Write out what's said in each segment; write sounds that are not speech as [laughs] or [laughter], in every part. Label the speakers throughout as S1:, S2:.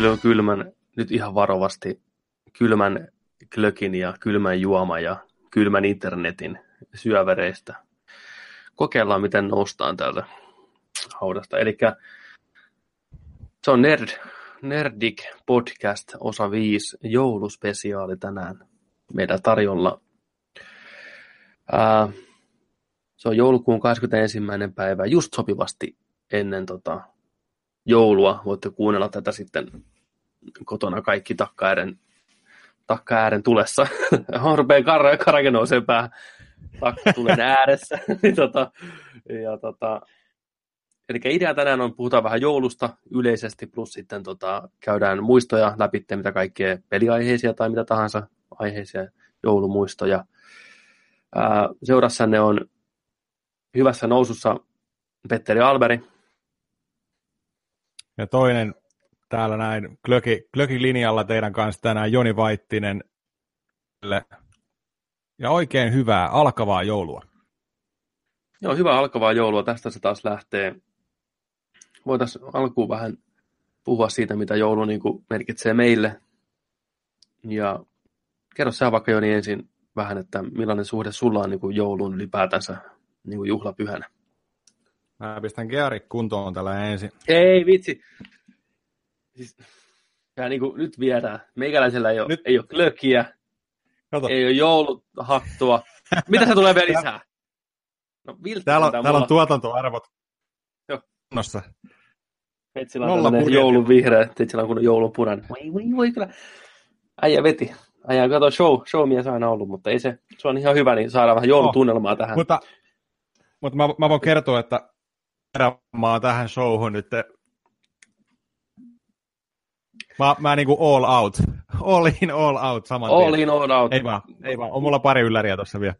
S1: kyl, kylmän, nyt ihan varovasti, kylmän klökin ja kylmän juoma ja kylmän internetin syövereistä. Kokeillaan, miten noustaan täältä haudasta. Eli se on Nerd, Nerdik Podcast osa 5 jouluspesiaali tänään meidän tarjolla. Ää, se on joulukuun 21. päivä, just sopivasti ennen tota, joulua. Voitte kuunnella tätä sitten kotona kaikki takkaären, takkaären tulessa. [laughs] Rupeaa kar- karake nousee päähän takka tulen ääressä. [laughs] niin, tota, ja, tota, eli idea tänään on, puhutaan vähän joulusta yleisesti, plus sitten tota, käydään muistoja läpi, mitä kaikkea peliaiheisia tai mitä tahansa aiheisia joulumuistoja. Ää, seurassanne on hyvässä nousussa Petteri Alberi.
S2: Ja toinen täällä näin Klöki, Klöki linjalla teidän kanssa tänään Joni Vaittinen. Ja oikein hyvää alkavaa joulua.
S1: Joo, hyvää alkavaa joulua. Tästä se taas lähtee. Voitaisiin alkuun vähän puhua siitä, mitä joulu niin kuin merkitsee meille. Ja kerro sä vaikka Joni ensin vähän, että millainen suhde sulla on niin kuin joulun ylipäätänsä niin kuin juhlapyhänä.
S2: Mä pistän kuntoon tällä ensin.
S1: Ei vitsi. Siis, ja niin kuin nyt viedään. Meikäläisellä ei ole, nyt. ei ole klökiä, Kato. ei ole jouluhattua. Mitä se tulee vielä lisää?
S2: No, täällä, on, täällä on tuotantoarvot.
S1: Joo.
S2: Nossa.
S1: Metsillä on tämmöinen joulun vihreä, Metsillä on kun joulun punainen. Voi, voi, voi, kyllä. Äijä veti. Äijä, kato, show, show mies aina ollut, mutta ei se, se on ihan hyvä, niin saadaan vähän joulutunnelmaa oh, tähän.
S2: Mutta, mutta mä, mä voin kertoa, että mä oon tähän showhun nyt Mä, mä niinku all out. [laughs] All in, all out saman
S1: All tien. in, all out.
S2: Ei vaan, ei vaan. On mulla pari ylläriä tuossa vielä.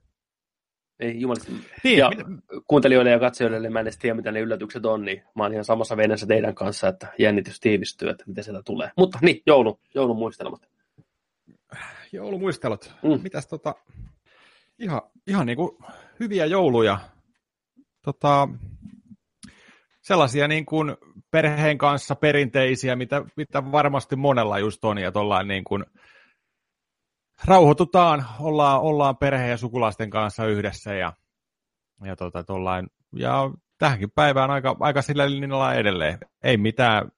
S1: Ei jumalista. Niin, ja mit... kuuntelijoille ja katsojille, mä en edes tiedä, mitä ne yllätykset on, niin mä oon ihan samassa veneessä teidän kanssa, että jännitys tiivistyy, että miten sieltä tulee. Mutta niin, joulu, joulun muistelmat.
S2: Joulumuistelut. Mm. Mitäs tota, ihan, ihan niinku hyviä jouluja. Tota, sellaisia niin kuin perheen kanssa perinteisiä, mitä, mitä varmasti monella just on, ja niin kuin rauhoitutaan, ollaan, ollaan perheen ja sukulaisten kanssa yhdessä, ja, ja, tota, tollain, ja tähänkin päivään aika, aika sillä linjalla edelleen. Ei mitään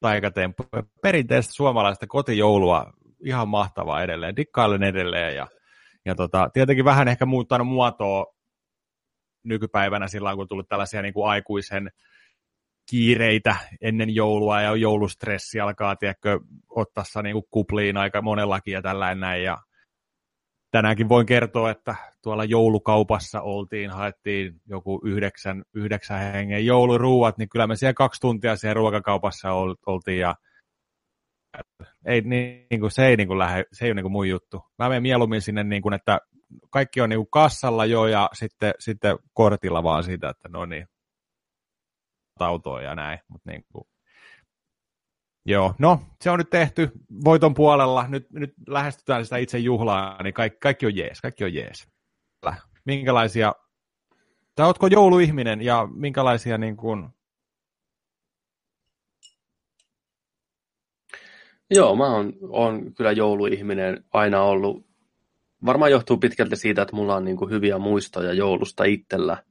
S2: taikatemppuja. Perinteistä suomalaista kotijoulua ihan mahtavaa edelleen. Dikkailen edelleen ja, ja tota, tietenkin vähän ehkä muuttanut muotoa nykypäivänä silloin, kun on tullut tällaisia niin kuin aikuisen kiireitä ennen joulua ja joulustressi alkaa, tiedätkö, ottaa niin kuin kupliin aika monellakin ja tällainen näin. Ja tänäänkin voin kertoa, että tuolla joulukaupassa oltiin, haettiin joku yhdeksän, yhdeksän hengen jouluruuat, niin kyllä me siellä kaksi tuntia siellä ruokakaupassa oltiin ja ei, niin kuin, se ei, niin kuin lähde, se ei ole niin kuin mun juttu. Mä menen mieluummin sinne, niin kuin, että kaikki on niin kuin kassalla jo ja sitten, sitten kortilla vaan siitä, että no niin, autoa ja näin. Mut niin kuin, joo, no se on nyt tehty voiton puolella. Nyt, nyt lähestytään sitä itse juhlaa, niin kaikki, kaikki on jees, kaikki on jees. Minkälaisia, tai ootko jouluihminen ja minkälaisia niin kuin,
S1: Joo, mä oon, oon kyllä jouluihminen aina ollut varmaan johtuu pitkälti siitä, että mulla on niin kuin hyviä muistoja joulusta itsellä.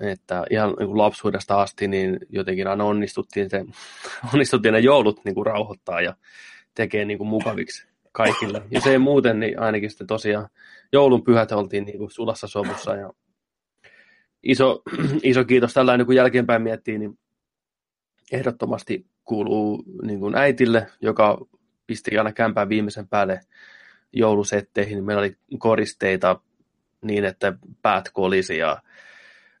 S1: Että ihan niin kuin lapsuudesta asti niin jotenkin aina onnistuttiin, se, [laughs] onnistuttiin ne joulut niin kuin rauhoittaa ja tekee niin kuin mukaviksi kaikille. Jos ei muuten, niin ainakin sitten tosiaan joulun pyhät oltiin niin kuin sulassa sovussa. Ja iso, [clears throat] iso kiitos tällainen, kun jälkeenpäin miettii, niin ehdottomasti kuuluu niin kuin äitille, joka pisti aina kämpään viimeisen päälle joulusetteihin. Meillä oli koristeita niin, että päät kolisi ja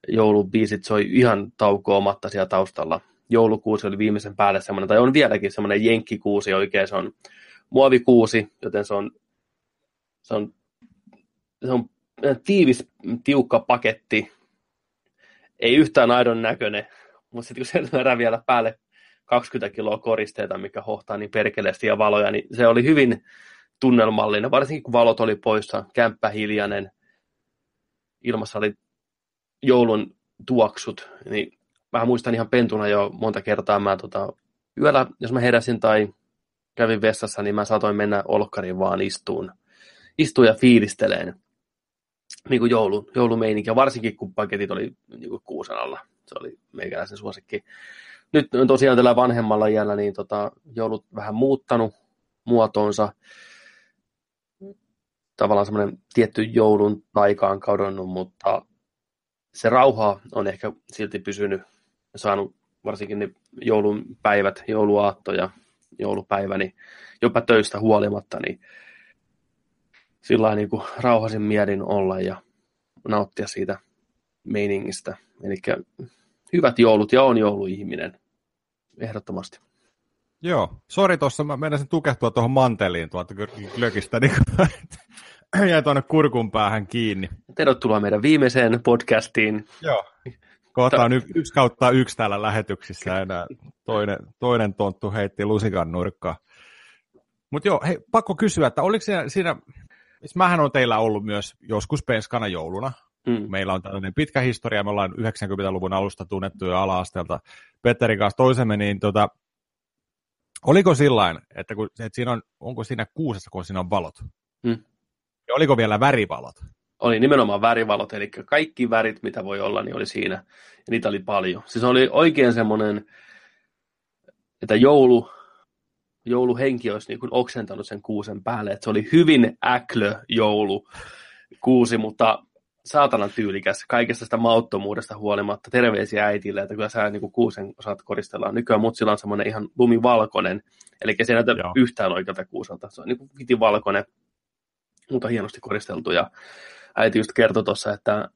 S1: joulubiisit soi ihan taukoomatta siellä taustalla. Joulukuusi oli viimeisen päälle semmoinen, tai on vieläkin semmoinen jenkkikuusi oikein, se on muovikuusi, joten se on, se on, se on tiivis, tiukka paketti, ei yhtään aidon näköinen, mutta sitten kun se vielä päälle 20 kiloa koristeita, mikä hohtaa niin perkeleesti ja valoja, niin se oli hyvin tunnelmallinen, varsinkin kun valot oli poissa, kämppä hiljainen, ilmassa oli joulun tuoksut, niin mä muistan ihan pentuna jo monta kertaa, mä tota, yöllä, jos mä heräsin tai kävin vessassa, niin mä saatoin mennä olkkariin vaan istuun, istuun ja fiilisteleen niin kuin joulu, ja varsinkin kun paketit oli niin kuin kuusen alla. Se oli meikäläisen suosikki. Nyt tosiaan tällä vanhemmalla iällä niin tota, joulut vähän muuttanut muotoonsa. Tavallaan semmoinen tietty joulun taikaan kadonnut, mutta se rauha on ehkä silti pysynyt, saanut varsinkin ne joulun päivät, jouluaatto ja joulupäivä, niin jopa töistä huolimatta, niin sillä niin kuin rauhasin mielin olla ja nauttia siitä meiningistä. Eli hyvät joulut ja on jouluihminen, ehdottomasti.
S2: Joo, sori tuossa, mä menisin tukehtua tuohon manteliin tuolta glökistä, niin [clears throat] jäi tuonne kurkun päähän kiinni.
S1: Tervetuloa meidän viimeiseen podcastiin.
S2: Joo, kohta on yksi kautta yksi täällä lähetyksissä enää. Toinen, toinen tonttu heitti lusikan nurkkaa. Mutta joo, hei, pakko kysyä, että oliko siinä, siinä mähän on teillä ollut myös joskus penskana jouluna. Mm. Meillä on tällainen pitkä historia, me ollaan 90-luvun alusta tunnettuja ala-asteelta Petterin kanssa toisemme, niin tota, oliko sillain, että, kun, että siinä on, onko siinä kuusessa, kun siinä on valot? Mm. Ja oliko vielä värivalot?
S1: Oli nimenomaan värivalot, eli kaikki värit, mitä voi olla, niin oli siinä. Ja niitä oli paljon. Siis oli oikein semmoinen, että joulu, jouluhenki olisi niin kuin oksentanut sen kuusen päälle. Että se oli hyvin äklö joulu kuusi, mutta saatanan tyylikäs kaikesta sitä mauttomuudesta huolimatta. Terveisiä äitille, että kyllä sä niin kuin kuusen osaat koristella. Nykyään mutsilla on semmoinen ihan lumivalkoinen, eli se ei näytä Joo. yhtään oikealta kuuselta. Se on niin kuin valkoinen, mutta hienosti koristeltu. Ja äiti just kertoi tuossa, että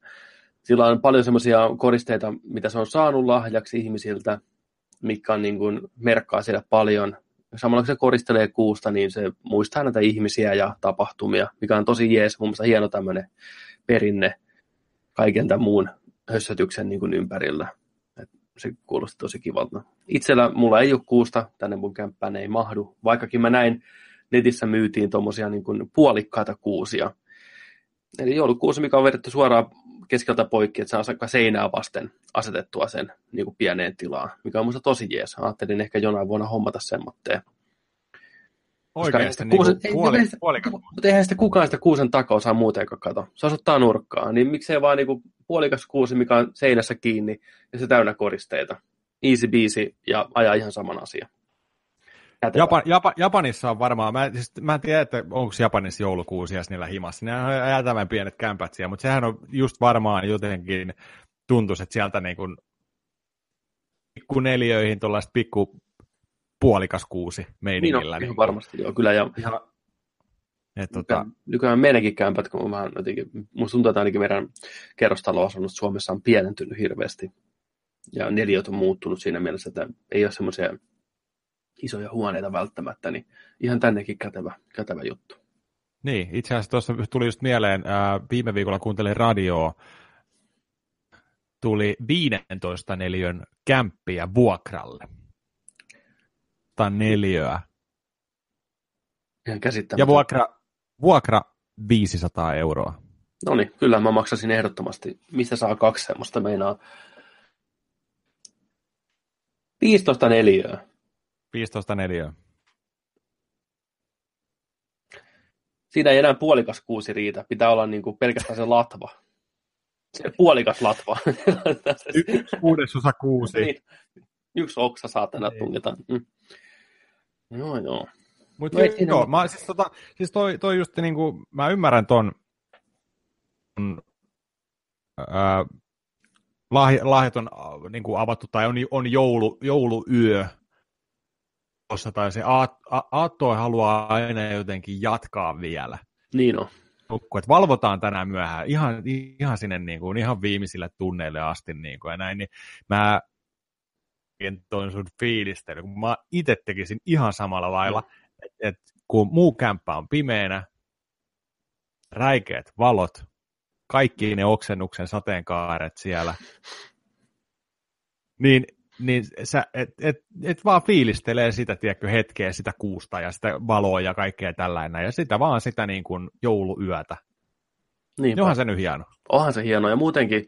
S1: sillä on paljon semmoisia koristeita, mitä se on saanut lahjaksi ihmisiltä, mikä on niin kuin, merkkaa siellä paljon samalla kun se koristelee kuusta, niin se muistaa näitä ihmisiä ja tapahtumia, mikä on tosi jees, mun mielestä hieno tämmöinen perinne kaiken tämän muun hössötyksen niin kuin ympärillä. Et se kuulosti tosi kivalta. Itsellä mulla ei ole kuusta, tänne mun kämppään ei mahdu, vaikkakin mä näin netissä myytiin tuommoisia niin puolikkaita kuusia. Eli joulukuusi, mikä on vedetty suoraan keskeltä poikki, että saa vaikka seinää vasten asetettua sen niin kuin pieneen tilaan, mikä on minusta tosi jees. Ajattelin ehkä jonain vuonna hommata semmoitteen.
S2: Oikeasti, niin kuusen, puoli, ei, puoli,
S1: Mutta eihän sitä kukaan sitä kuusen takaa osaa muuten kato. Se asuttaa nurkkaa, niin miksei vaan niinku puolikas kuusi, mikä on seinässä kiinni ja se täynnä koristeita. Easy biisi ja ajaa ihan saman asian.
S2: Japan, Japa, Japanissa on varmaan, mä, siis, mä en tiedä, että onko Japanissa joulukuusia niillä himassa. Ne on jäätävän pienet kämpät siellä, mutta sehän on just varmaan jotenkin tuntuisi, että sieltä niin kuin pikkuneliöihin tuollaista pikku puolikas kuusi meiningillä. Niin,
S1: on, niin varmasti joo, kyllä. Ja ihan, et, tota... Nykyään meidänkin kämpät, kun on vähän jotenkin, musta tuntuu, että ainakin meidän kerrostaloasunnot Suomessa on pienentynyt hirveästi. Ja neliöt on muuttunut siinä mielessä, että ei ole semmoisia isoja huoneita välttämättä, niin ihan tännekin kätevä, kätevä juttu.
S2: Niin, itse asiassa tuossa tuli just mieleen, ää, viime viikolla kuuntelin radioa, tuli 15 neliön kämppiä vuokralle. Neliöä.
S1: Ihan
S2: Ja vuokra, vuokra 500 euroa.
S1: No niin, kyllä mä maksasin ehdottomasti. Mistä saa kaksi semmoista meinaa? 15 neliöä.
S2: 15 neliöä.
S1: Siinä ei enää puolikas kuusi riitä. Pitää olla niin kuin pelkästään se latva. Se puolikas latva.
S2: Yksi kuudesosa kuusi. Niin.
S1: Yksi oksa saatana niin. tungeta. Mm. Joo, joo.
S2: Mutta no, joo, mä, siis, tota, siis toi, toi just niin kuin, mä ymmärrän ton ää, lahjat on niin kuin avattu tai on, on joulu, jouluyö tuossa tai se Aatto haluaa aina jotenkin jatkaa vielä.
S1: Niin on.
S2: Että valvotaan tänään myöhään ihan, ihan sinne niin kuin, ihan viimeisille tunneille asti niin kuin, ja näin, niin mä toin sun fiilistely, kun mä itse tekisin ihan samalla lailla, mm. että et, kun muu kämppä on pimeänä, räikeät valot, kaikki ne oksennuksen sateenkaaret siellä, niin niin sä et, et, et vaan fiilistelee sitä, tiedätkö, hetkeä, sitä kuusta ja sitä valoa ja kaikkea tällainen, ja sitä vaan sitä niin kuin jouluyötä. Niin onhan se nyt hieno.
S1: Onhan se hieno, ja muutenkin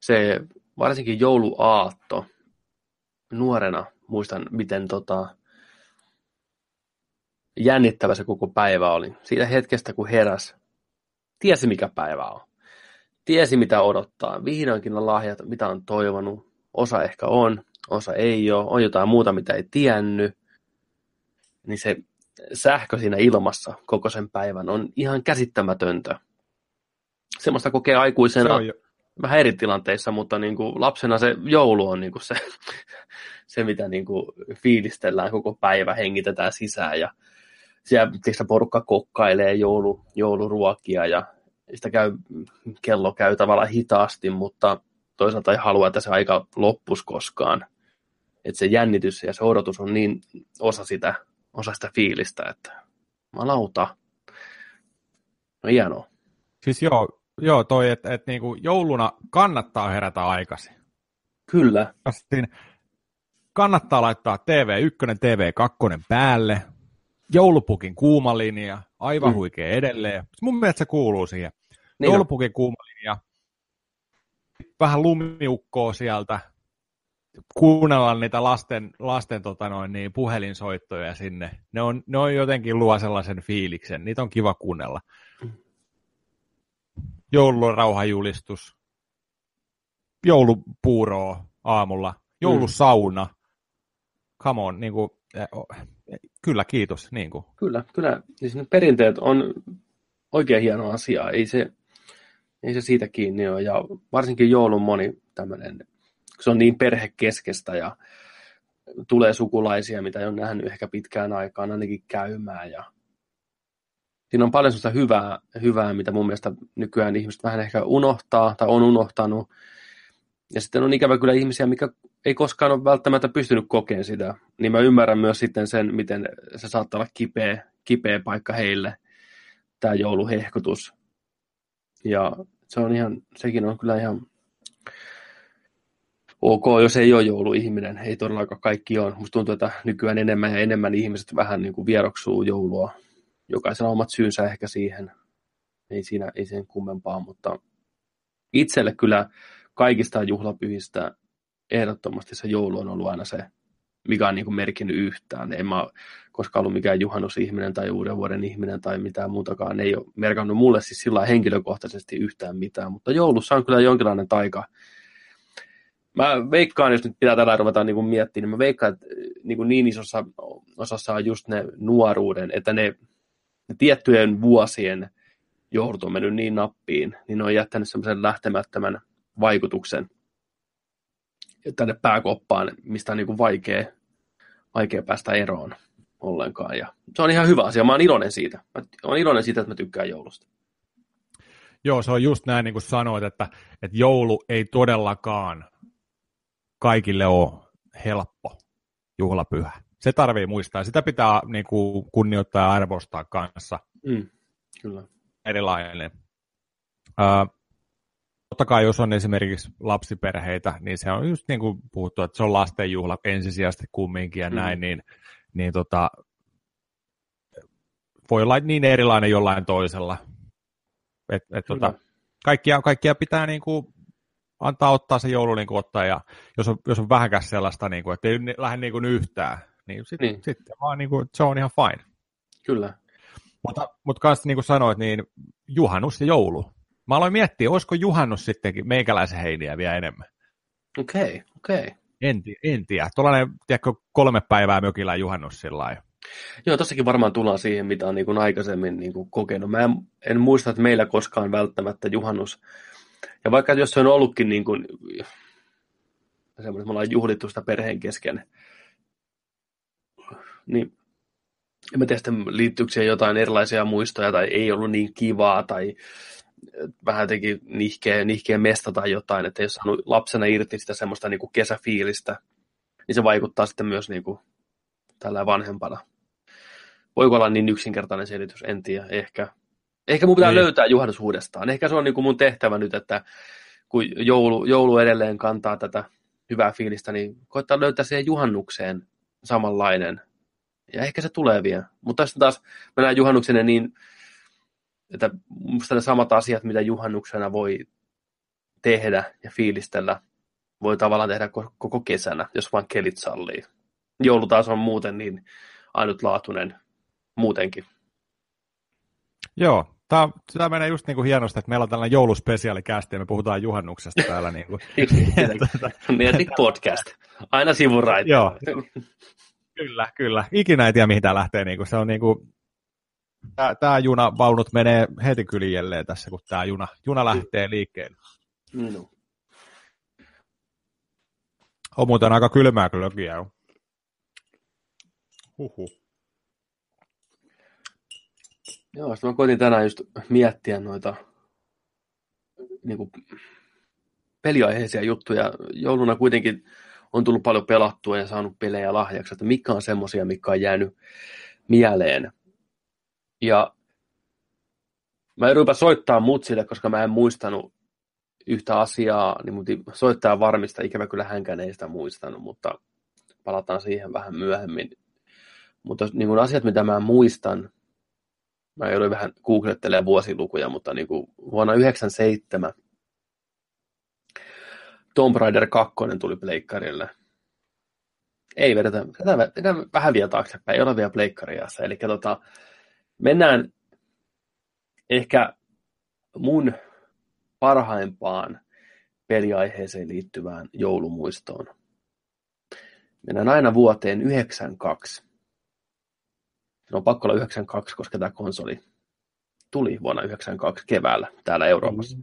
S1: se varsinkin jouluaatto nuorena muistan, miten tota, jännittävä se koko päivä oli. Siitä hetkestä, kun heräs, tiesi mikä päivä on. Tiesi mitä odottaa. Vihdoinkin on lahjat, mitä on toivonut. Osa ehkä on, osa ei ole. On jotain muuta, mitä ei tiennyt. Niin se sähkö siinä ilmassa koko sen päivän on ihan käsittämätöntä. Semmoista kokee aikuisena se vähän eri tilanteissa, mutta niin kuin lapsena se joulu on niin kuin se, [laughs] se, mitä niin kuin fiilistellään koko päivä, hengitetään sisään ja siellä tietysti porukka kokkailee joulu, jouluruokia ja sitä käy, kello käy tavallaan hitaasti, mutta toisaalta ei halua, että se aika loppus koskaan. Että se jännitys ja se odotus on niin osa sitä, osa sitä fiilistä, että malauta. No hienoa.
S2: Siis joo, joo toi, että et niinku jouluna kannattaa herätä aikaisin.
S1: Kyllä.
S2: Kannattaa laittaa TV1, TV2 päälle, joulupukin kuuma linja, aivan mm. huikea edelleen. Mun mielestä se kuuluu siihen. Niin joulupukin kuuma linja, vähän lumiukkoa sieltä, kuunnella niitä lasten, lasten tota noin, niin puhelinsoittoja sinne. Ne on, ne on jotenkin luo sellaisen fiiliksen. Niitä on kiva kuunnella. Mm. Joulun rauhajulistus, joulupuuroa aamulla, joulusauna. Mm. Come on, niin kuin, eh, Kyllä, kiitos. Niin kuin.
S1: Kyllä, kyllä. Siis ne perinteet on oikein hieno asia. Ei se, ei se siitä kiinni ole. Ja varsinkin joulun moni tämmöinen, se on niin perhekeskeistä ja tulee sukulaisia, mitä ei ole nähnyt ehkä pitkään aikaan ainakin käymään. Ja siinä on paljon sellaista hyvää, hyvää, mitä mun mielestä nykyään ihmiset vähän ehkä unohtaa tai on unohtanut. Ja sitten on ikävä kyllä ihmisiä, mikä ei koskaan ole välttämättä pystynyt kokemaan sitä, niin mä ymmärrän myös sitten sen, miten se saattaa olla kipeä, kipeä paikka heille, tämä jouluhehkutus. Ja se on ihan, sekin on kyllä ihan ok, jos ei ole jouluihminen. Ei todellakaan kaikki on. Musta tuntuu, että nykyään enemmän ja enemmän ihmiset vähän niin kuin vieroksuu joulua. Jokaisella omat syynsä ehkä siihen. Ei siinä, ei sen kummempaa, mutta itselle kyllä kaikista juhlapyhistä ehdottomasti se joulu on ollut aina se, mikä on niin kuin merkinnyt yhtään. En mä koskaan ollut mikään juhannusihminen tai uuden vuoden ihminen tai mitään muutakaan. Ei ole merkannut mulle siis sillä henkilökohtaisesti yhtään mitään, mutta joulussa on kyllä jonkinlainen taika. Mä veikkaan, jos nyt pitää tätä ruveta niin miettimään, niin mä veikkaan, että niin, niin isossa osassa on just ne nuoruuden, että ne tiettyjen vuosien joulut on mennyt niin nappiin, niin ne on jättänyt semmoisen lähtemättömän vaikutuksen tänne pääkoppaan, mistä on niin kuin vaikea, vaikea päästä eroon ollenkaan. Ja se on ihan hyvä asia. Mä oon iloinen siitä. Mä oon iloinen siitä, että mä tykkään joulusta.
S2: Joo, se on just näin, niin kuin sanoit, että, että joulu ei todellakaan kaikille ole helppo juhlapyhä. Se tarvii muistaa. Sitä pitää niin kuin, kunnioittaa ja arvostaa kanssa.
S1: Mm, kyllä.
S2: Erilainen. Uh, totta kai jos on esimerkiksi lapsiperheitä, niin se on just niin kuin puhuttu, että se on lastenjuhla ensisijaisesti kumminkin ja mm. näin, niin, niin tota, voi olla niin erilainen jollain toisella. Et, et tota, kaikkia, kaikkia pitää niin kuin antaa ottaa se joulu niin kuin ottaa, ja jos on, jos on vähäkäs sellaista, niin kuin, että ei lähde niin kuin yhtään, niin sitten niin. sit vaan niin kuin, se on ihan fine.
S1: Kyllä.
S2: Mutta, mutta kanssa niin kuin sanoit, niin juhannus ja joulu, Mä aloin miettiä, olisiko juhannus sittenkin meikäläisen heiniä vielä enemmän.
S1: Okei, okay, okei. Okay.
S2: En, en tiedä. Tuollainen, tiedätkö, kolme päivää mökillä juhannus sillä lailla.
S1: Joo, tossakin varmaan tullaan siihen, mitä on niin kuin aikaisemmin niin kuin kokenut. Mä en, en muista, että meillä koskaan välttämättä juhannus. Ja vaikka jos se on ollutkin niin kuin, semmoinen, että me ollaan juhlittu sitä perheen kesken, niin en mä tiedä, liittyykö siihen jotain erilaisia muistoja tai ei ollut niin kivaa tai vähän jotenkin nihkeä, nihkeä mesta tai jotain, että jos saanut lapsena irti sitä semmoista niin kuin kesäfiilistä, niin se vaikuttaa sitten myös niin kuin tällä vanhempana. Voiko olla niin yksinkertainen selitys? En tiedä, ehkä. Ehkä mun pitää niin. löytää juhannus uudestaan. Ehkä se on niin kuin mun tehtävä nyt, että kun joulu, joulu edelleen kantaa tätä hyvää fiilistä, niin koittaa löytää siihen juhannukseen samanlainen. Ja ehkä se tulee vielä. Mutta sitten taas mennään juhannuksenne niin että musta ne samat asiat, mitä juhannuksena voi tehdä ja fiilistellä, voi tavallaan tehdä koko kesänä, jos vain kelit sallii. joulu taas on muuten niin ainutlaatuinen muutenkin.
S2: Joo, tämä, tämä menee just niin kuin hienosti, että meillä on tällainen jouluspesiaalikästi ja me puhutaan juhannuksesta täällä. [laughs] Niin [laughs] kuin.
S1: Mietit podcast. Aina sivuraita.
S2: Joo. [laughs] Kyllä, kyllä. Ikinä ei tiedä, mihin tämä lähtee. Niin kuin. Se on niin kuin, tämä, tämä junavaunut menee heti kyljelleen tässä, kun tämä juna, juna lähtee liikkeelle.
S1: No.
S2: On muuten aika kylmää glögiä.
S1: Huhu. Joo, sitten mä koitin tänään just miettiä noita niin kuin, peliaiheisia juttuja. Jouluna kuitenkin on tullut paljon pelattua ja saanut pelejä lahjaksi, että mikä on semmoisia, mikä on jäänyt mieleen. Ja mä jouduinpä soittaa mutsille, koska mä en muistanut yhtä asiaa, niin mun soittaa varmista, ikävä kyllä hänkään ei sitä muistanut, mutta palataan siihen vähän myöhemmin. Mutta niin kuin asiat, mitä mä muistan, mä jouduin vähän googlettelemaan vuosilukuja, mutta niin kuin vuonna 1997 Tomb Raider 2 tuli pleikkarille. Ei vedetä, vedetään, vedetään vähän vielä taaksepäin, ei ole vielä pleikkariassa. Eli tota, mennään ehkä mun parhaimpaan peliaiheeseen liittyvään joulumuistoon. Mennään aina vuoteen 92. Se on pakko olla 92, koska tämä konsoli tuli vuonna 92 keväällä täällä Euroopassa.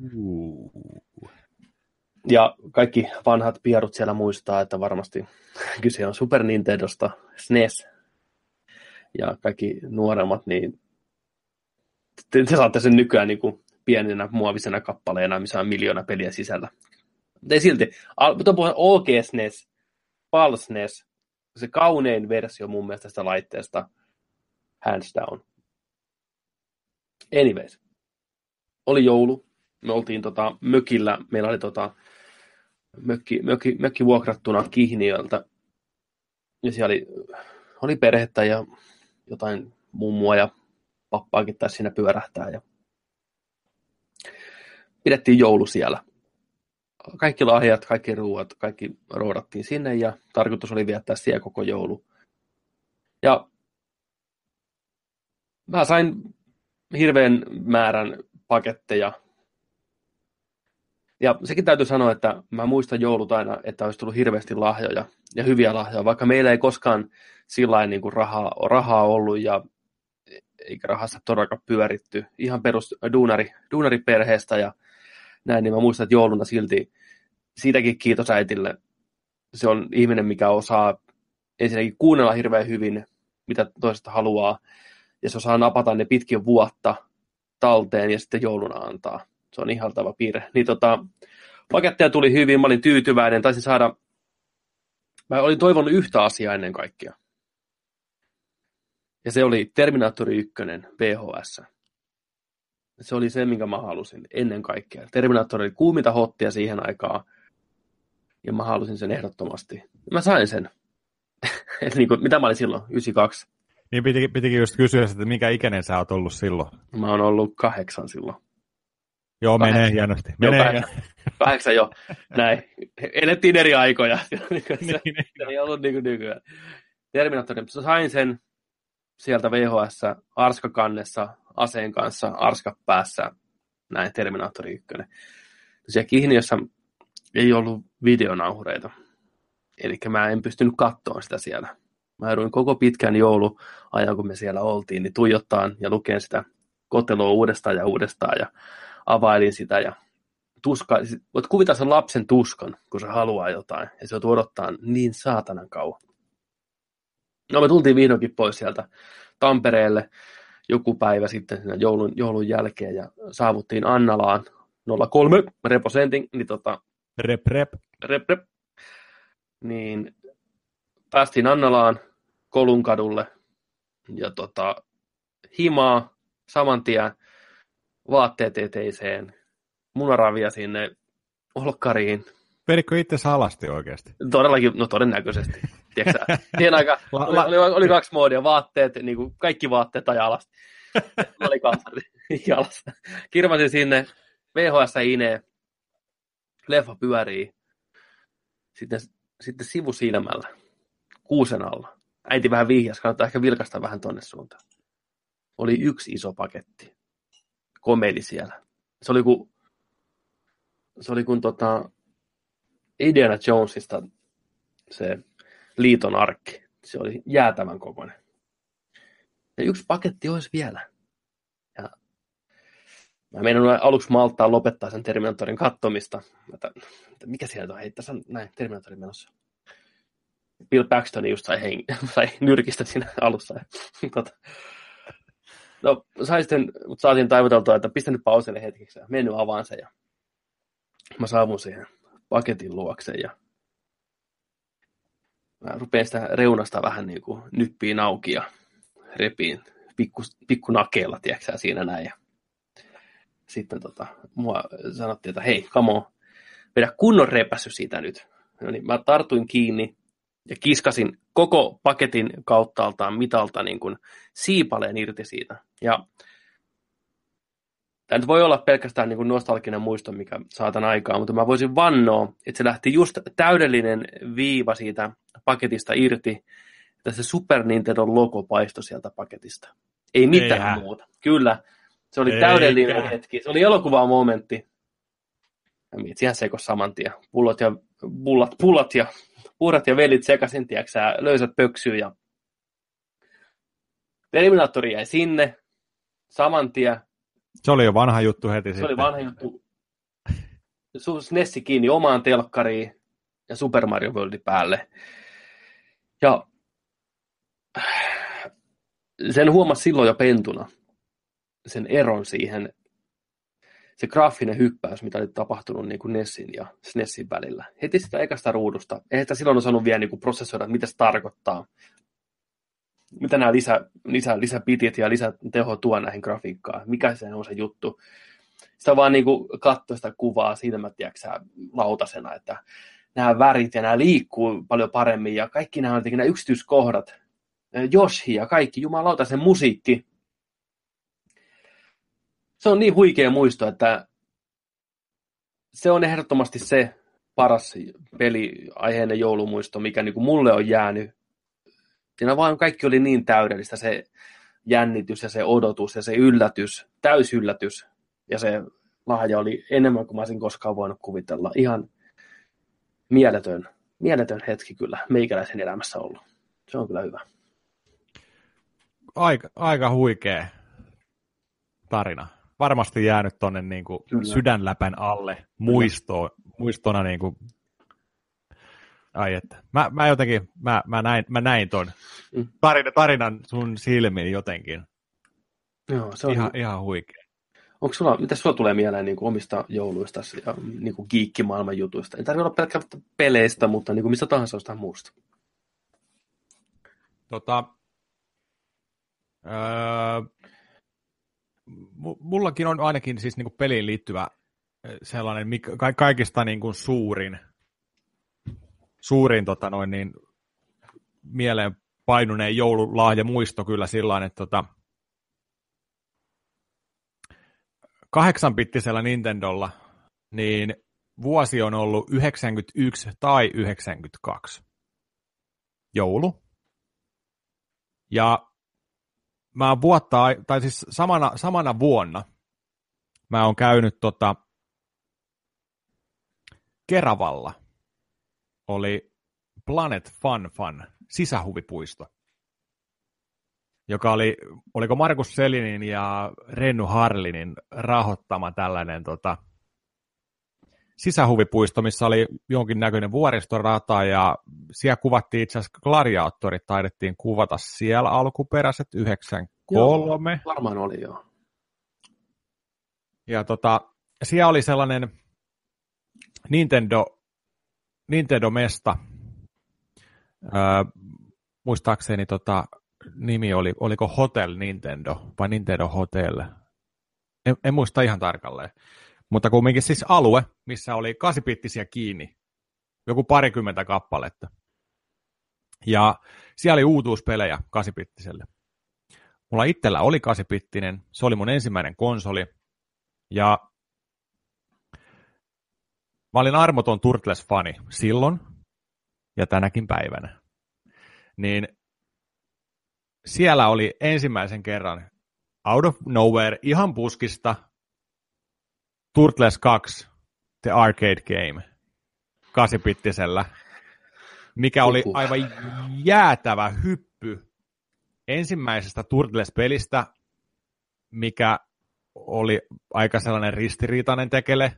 S1: Ja kaikki vanhat pierut siellä muistaa, että varmasti [laughs] kyse on Super Nintendosta, SNES. Ja kaikki nuoremmat, niin te, te saatte sen nykyään niin kuin pienenä muovisena kappaleena, missä on miljoona peliä sisällä. Mutta ei silti. Mutta on OG SNES, PAL SNES, se kaunein versio mun mielestä tästä laitteesta, hands down. Anyways. Oli joulu. Me oltiin tota, mökillä. Meillä oli tota, mökki, mökki, mökki vuokrattuna Kihniöltä. Ja siellä oli, oli perhettä ja jotain mummua ja pappaakin taisi siinä pyörähtää. Ja pidettiin joulu siellä. Kaikki lahjat, kaikki ruuat, kaikki roudattiin sinne ja tarkoitus oli viettää siellä koko joulu. Ja mä sain hirveän määrän paketteja. Ja sekin täytyy sanoa, että mä muistan joulut aina, että olisi tullut hirveästi lahjoja ja hyviä lahjoja, vaikka meillä ei koskaan sillä niin kuin rahaa, rahaa ollut ja eikä rahassa todellakaan pyöritty. Ihan perus duunari, duunariperheestä ja näin, niin mä muistan, että jouluna silti siitäkin kiitos äitille. Se on ihminen, mikä osaa ensinnäkin kuunnella hirveän hyvin, mitä toisesta haluaa, ja se osaa napata ne pitkin vuotta talteen ja sitten jouluna antaa. Se on ihaltava piirre. Niin tota, paketteja tuli hyvin, mä olin tyytyväinen, taisin saada, mä olin toivonut yhtä asiaa ennen kaikkea. Ja se oli Terminaattori 1 VHS. Se oli se, minkä mä halusin ennen kaikkea. Terminaattori oli kuuminta hottia siihen aikaan, ja mä halusin sen ehdottomasti. Mä sain sen. [laughs] niin kuin, mitä mä olin silloin? 92.
S2: Niin pitikin, pitikin just kysyä, että mikä ikäinen sä oot ollut silloin?
S1: Mä oon ollut kahdeksan silloin.
S2: Joo, kahdeksan. menee hienosti. Menee
S1: joo, kahdeksan, kahdeksan jo, näin. Elettiin eri aikoja. [laughs] niin, niin, ei ollut niin kuin nykyään. Terminaattori, sain sen sieltä VHS Arska-kannessa aseen kanssa, Arska päässä, näin Terminaattori 1. Siellä Kihniössä ei ollut videonauhureita, eli mä en pystynyt katsoa sitä siellä. Mä jouduin koko pitkän jouluajan, kun me siellä oltiin, niin tuijottaan ja lukeen sitä kotelua uudestaan ja uudestaan ja availin sitä ja tuska, voit kuvitella sen lapsen tuskan, kun se haluaa jotain ja se on odottaa niin saatanan kauan. No me tultiin vihdoinkin pois sieltä Tampereelle joku päivä sitten joulun, joulun jälkeen ja saavuttiin Annalaan 03 reposentin, niin tota,
S2: rep, rep.
S1: Rep, rep. Niin päästiin Annalaan Kolunkadulle ja tota, himaa saman tien vaatteet eteiseen, munaravia sinne olkkariin.
S2: Vedikö itse alasti oikeasti?
S1: Todellakin, no todennäköisesti. Tiedätkö, [laughs] siihen aikaan oli, oli, oli, kaksi moodia, vaatteet, niin kuin kaikki vaatteet tai alasti. [laughs] oli [laughs] jalassa. Kirmasin sinne, VHS inee, leffa pyörii, sitten, sitten sivusilmällä kuusen alla. Äiti vähän vihjas, kannattaa ehkä vilkasta vähän tonne suuntaan. Oli yksi iso paketti. Komeli siellä. Se oli kuin, se oli kuin tota, Indiana Jonesista se liiton arkki. Se oli jäätävän kokoinen. Ja yksi paketti olisi vielä. Ja mä meidän aluksi malttaa lopettaa sen Terminatorin kattomista. Että, että mikä siellä on? Hei, tässä on näin, Terminatorin menossa. Bill Paxton just sai, hengi, [laughs] sai nyrkistä siinä alussa. [laughs] tota. No, sai sitten, mutta saatiin taivuteltua, että pistä nyt pauselle hetkeksi mennyt avaan sen. Ja mä saavun siihen paketin luokse ja mä rupean sitä reunasta vähän niin kuin nyppiin auki ja repiin pikku, pikku nakeella, tiedätkö siinä näin. Ja sitten tota, mua sanottiin, että hei, kamo, vedä kunnon repäsy siitä nyt. No niin, mä tartuin kiinni ja kiskasin koko paketin kauttaaltaan mitalta niin kuin siipaleen irti siitä. Ja Tämä nyt voi olla pelkästään niin kuin nostalginen muisto, mikä saatan aikaa, mutta mä voisin vannoa, että se lähti just täydellinen viiva siitä paketista irti, että se Super Nintendo logo paistoi sieltä paketista. Ei mitään Eihän. muuta. Kyllä, se oli Eikä. täydellinen hetki. Se oli elokuva momentti. Mä mietin ihan sekos saman tien. Pullot ja, pullat, pullat ja puurat ja velit sekaisin, tiedätkö löysät pöksyy ja Terminaattori jäi sinne saman tien
S2: se oli jo vanha juttu heti
S1: Se sitten. oli vanha juttu. Nessi kiinni omaan telkkariin ja Super Mario Worldin päälle. Ja sen huomasi silloin jo pentuna, sen eron siihen, se graafinen hyppäys, mitä oli tapahtunut niin kuin Nessin ja SNESin välillä. Heti sitä ekasta ruudusta. Eihän sitä silloin osannut vielä niin kuin prosessoida, mitä se tarkoittaa mitä nämä lisä, lisä, lisäpitit ja lisäteho tuo näihin grafiikkaan, mikä se on se juttu. Sitä vaan niin katsoi sitä kuvaa silmätiäksä lautasena, että nämä värit ja nämä liikkuu paljon paremmin ja kaikki nämä, nämä yksityiskohdat, Joshi ja kaikki, jumalauta sen musiikki. Se on niin huikea muisto, että se on ehdottomasti se paras peliaiheinen joulumuisto, mikä niin kuin mulle on jäänyt Siinä vaan kaikki oli niin täydellistä, se jännitys ja se odotus ja se yllätys, täysyllätys. Ja se lahja oli enemmän kuin mä olisin koskaan voinut kuvitella. Ihan mieletön, mieletön hetki kyllä meikäläisen elämässä ollut. Se on kyllä hyvä.
S2: Aika, aika huikea tarina. Varmasti jäänyt tuonne niin sydänläpän alle muisto, muistona niin kuin Ai että. Mä, mä jotenkin, mä, mä, näin, mä näin ton mm. tarinan, tarinan sun silmiin jotenkin.
S1: Joo, se on
S2: ihan, ihan huikea.
S1: Onko sulla, mitä sulla tulee mieleen niin kuin omista jouluista ja niin kuin kiikkimaailman jutuista? Ei tarvitse olla pelkästään peleistä, mutta niin kuin mistä tahansa jostain muusta.
S2: Tota, öö, mullakin on ainakin siis niin kuin peliin liittyvä sellainen mikä, kaikista niin kuin suurin suurin tota noin, niin, mieleen painuneen joululahja muisto kyllä sillä että tota, kahdeksanpittisellä Nintendolla, niin vuosi on ollut 91 tai 92 joulu. Ja mä vuotta, tai siis samana, samana vuonna mä oon käynyt tota Keravalla – oli Planet Fun Fun sisähuvipuisto, joka oli, oliko Markus Selinin ja Rennu Harlinin rahoittama tällainen tota, sisähuvipuisto, missä oli jonkinnäköinen vuoristorata ja siellä kuvattiin itse asiassa gladiaattorit, taidettiin kuvata siellä alkuperäiset 93.
S1: Joo, varmaan oli joo.
S2: Ja tota, siellä oli sellainen Nintendo Nintendo-mesta. Öö, muistaakseni tota, nimi oli, oliko Hotel Nintendo vai Nintendo Hotel. En, en muista ihan tarkalleen. Mutta kumminkin siis alue, missä oli kasipittisiä kiinni. Joku parikymmentä kappaletta. Ja siellä oli uutuuspelejä kasipittiselle. Mulla itsellä oli kasipittinen, se oli mun ensimmäinen konsoli. Ja Mä olin armoton Turtles-fani silloin ja tänäkin päivänä. niin siellä oli ensimmäisen kerran out of nowhere, ihan puskista, Turtles 2, The Arcade Game, kasipittisellä, mikä oli aivan jäätävä hyppy ensimmäisestä Turtles-pelistä, mikä oli aika sellainen ristiriitainen tekele,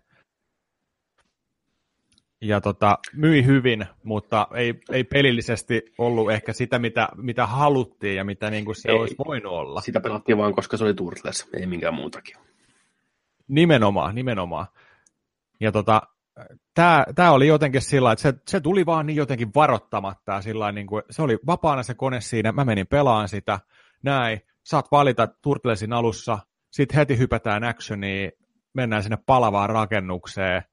S2: ja tota, myi hyvin, mutta ei, ei pelillisesti ollut ehkä sitä, mitä, mitä haluttiin ja mitä niin kuin se ei, olisi voinut olla.
S1: Sitä pelattiin vain, koska se oli Turtles, ei minkään muutakin.
S2: Nimenomaan, nimenomaan. Ja tota, tämä, tämä oli jotenkin sillä että se, se tuli vaan niin jotenkin varoittamatta. Sillä niin kuin, se oli vapaana se kone siinä, mä menin pelaan sitä, näin, saat valita Turtlesin alussa, sitten heti hypätään actioniin, mennään sinne palavaan rakennukseen,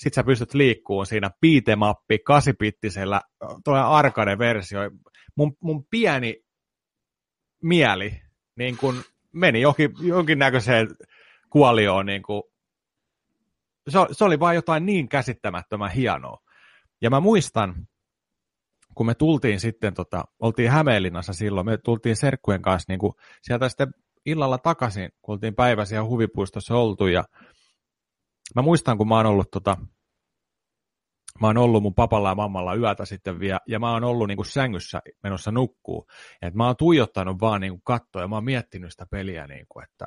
S2: sit sä pystyt liikkuun siinä piitemappi kasipittisellä, tuolla arcade-versio. Mun, mun pieni mieli niin kun meni johonkin, jonkinnäköiseen kuolioon. Niin kun, se, se oli vain jotain niin käsittämättömän hienoa. Ja mä muistan, kun me tultiin sitten, tota, oltiin Hämeenlinnassa silloin, me tultiin Serkkujen kanssa niin kuin sieltä sitten illalla takaisin, kun oltiin päiväisiä huvipuistossa oltu, ja mä muistan, kun mä oon ollut tota, mä oon ollut mun papalla ja mammalla yötä sitten vielä, ja mä oon ollut niin kuin sängyssä menossa nukkuu. Et mä oon tuijottanut vaan niin kuin kattoa, ja mä oon miettinyt sitä peliä, niin kuin, että,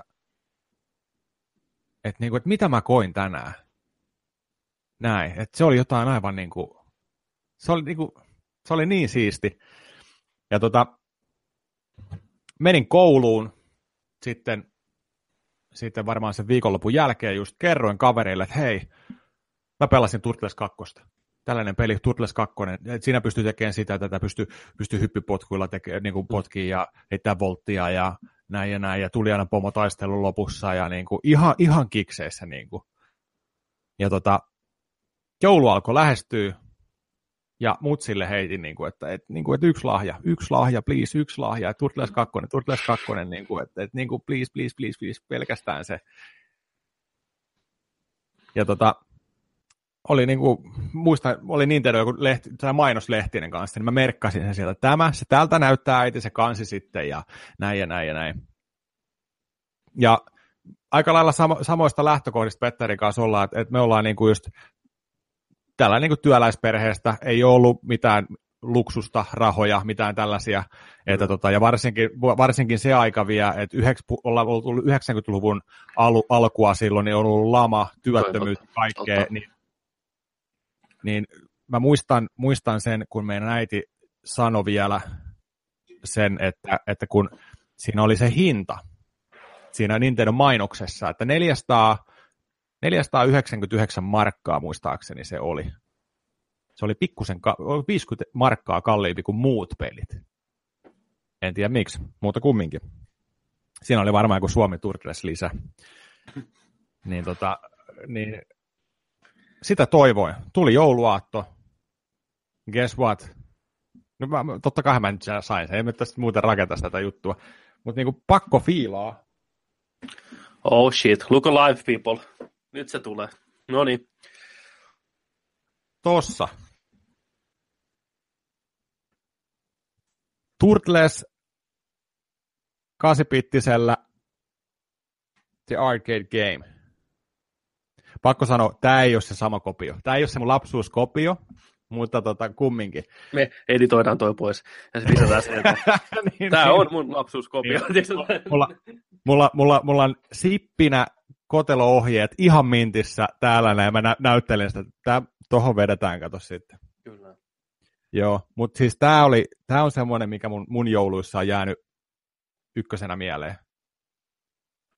S2: että, niin kuin, että mitä mä koin tänään. Näin, että se oli jotain aivan niin kuin, se oli niin, kuin, se oli niin siisti. Ja tota, menin kouluun sitten, sitten varmaan sen viikonlopun jälkeen just kerroin kavereille, että hei, mä pelasin Turtles 2. Tällainen peli, Turtles 2, että siinä pystyy tekemään sitä, tätä pystyy, pystyy hyppypotkuilla tekemään, niin kuin potkii ja heittää volttia ja näin ja näin, ja tuli aina pomo taistelun lopussa, ja niin kuin, ihan, ihan kikseissä. Niin kuin. Ja tota, joulu alkoi lähestyä, ja mutsille heitin, niin kuin, että, että, niin kuin, että yksi lahja, yksi lahja, please, yksi lahja, että Turtles 2, Turtles 2, niin kuin, että, että niin kuin, please, please, please, please, pelkästään se. Ja tota, oli niin kuin, muista, oli niin tehdä joku lehti, mainoslehtinen kanssa, niin mä merkkasin sen sieltä, tämä, se täältä näyttää äiti se kansi sitten ja näin ja näin ja näin. Ja aika lailla samo, samoista lähtökohdista Petterin kanssa ollaan, että, että me ollaan niin kuin just tällä niin kuin työläisperheestä, ei ollut mitään luksusta, rahoja, mitään tällaisia. Että tota, ja varsinkin, varsinkin se aika vielä, että yhdeks, ollaan ollut 90-luvun al, alkua silloin, niin on ollut lama, työttömyyttä, kaikkea, niin niin mä muistan, muistan sen, kun meidän äiti sanoi vielä sen, että, että kun siinä oli se hinta siinä Nintendo mainoksessa, että 400, 499 markkaa muistaakseni se oli. Se oli pikkusen, 50 markkaa kalliimpi kuin muut pelit. En tiedä miksi, mutta kumminkin. Siinä oli varmaan joku Suomi Turtles lisä. [laughs] Niin, tota, niin sitä toivoin. Tuli jouluaatto. Guess what? No mä, totta kai mä nyt sain sen. Ei me tästä muuten rakentaa tätä juttua. Mutta niinku pakko fiilaa.
S1: Oh shit. Look alive, people. Nyt se tulee. No niin.
S2: Tossa. Turtles kasipittisellä The Arcade Game pakko sanoa, tämä ei ole se sama kopio. Tämä ei ole se mun lapsuuskopio, mutta tota, kumminkin.
S1: Me editoidaan toi pois ja se lisätään se, että [laughs] niin, tämä niin. on mun lapsuuskopio. Niin.
S2: mulla, mulla, mulla, mulla on sippinä kotelo-ohjeet ihan mintissä täällä näin, mä nä- näyttelen sitä, että tuohon vedetään, kato sitten.
S1: Kyllä.
S2: Joo, mutta siis tämä oli, tää on semmoinen, mikä mun, mun jouluissa on jäänyt ykkösenä mieleen.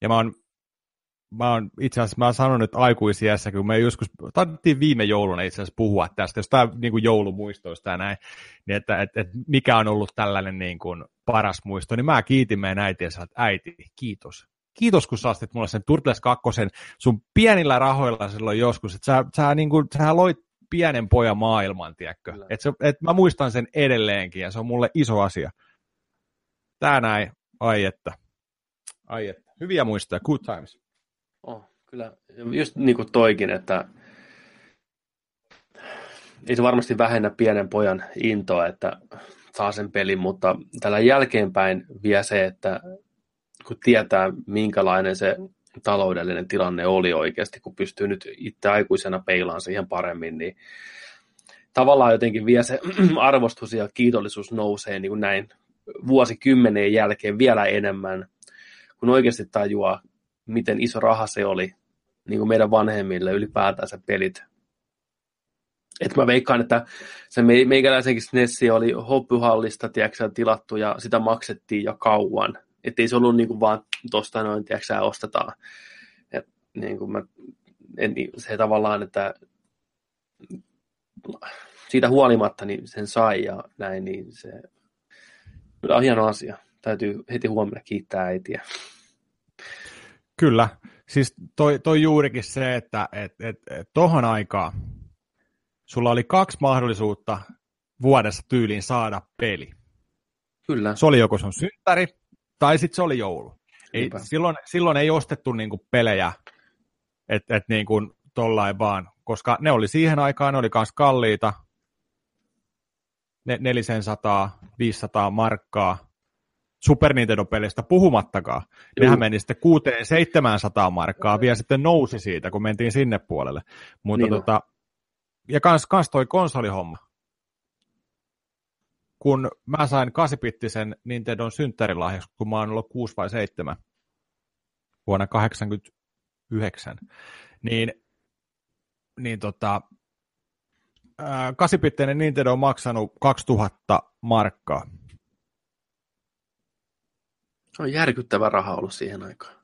S2: Ja mä oon mä oon itse asiassa mä oon sanonut nyt aikuisiässä, kun me joskus, taidettiin viime jouluna itse asiassa puhua tästä, jos tämä niin kuin joulumuistoista ja näin, niin että, että, että mikä on ollut tällainen niin kuin paras muisto, niin mä kiitin meidän äitiä että äiti, kiitos. Kiitos, kun sä astit mulle sen Turtles 2 sun pienillä rahoilla silloin joskus, että sä, sä, niin kuin, sä loit pienen pojan maailman, tiedätkö? Et se, et mä muistan sen edelleenkin ja se on mulle iso asia. Tää näin, ai että. Ai että. Hyviä muistoja, good times.
S1: Oh, kyllä. Just niin kuin toikin, että ei se varmasti vähennä pienen pojan intoa, että saa sen pelin, mutta tällä jälkeenpäin vie se, että kun tietää, minkälainen se taloudellinen tilanne oli oikeasti, kun pystyy nyt itse aikuisena peilaan siihen paremmin, niin tavallaan jotenkin vie se [clears throat] arvostus ja kiitollisuus nousee niin kuin näin vuosikymmenien jälkeen vielä enemmän, kun oikeasti tajuaa, miten iso raha se oli niin kuin meidän vanhemmille ylipäätään se pelit. Et mä veikkaan, että se meikäläisenkin SNESi oli hoppyhallista tilattu ja sitä maksettiin jo kauan. Että ei se ollut niin kuin vaan tuosta noin, tiedätkö, ostetaan. Et, niin kuin mä, en, se tavallaan, että siitä huolimatta niin sen sai ja näin, niin se on hieno asia. Täytyy heti huomenna kiittää äitiä.
S2: Kyllä. Siis toi, toi juurikin se, että et, et, et tohon aikaan sulla oli kaksi mahdollisuutta vuodessa tyyliin saada peli.
S1: Kyllä.
S2: Se oli joko sun synttäri, tai sitten se oli joulu. Ei, silloin, silloin ei ostettu niinku pelejä, että et niinku tollain vaan, koska ne oli siihen aikaan, ne oli myös kalliita, ne 400, 500 markkaa, Super Nintendo-pelistä puhumattakaan. Juu. Nehän meni sitten 600-700 markkaa, vielä sitten nousi siitä, kun mentiin sinne puolelle. Mutta niin tota, ja kans, kans toi konsolihomma. Kun mä sain 8-bittisen Nintendon synttärilahjaksi, kun mä oon ollut 6 vai 7 vuonna 89, niin, niin tota, 8-bittinen Nintendo on maksanut 2000 markkaa
S1: se on järkyttävä raha ollut siihen aikaan.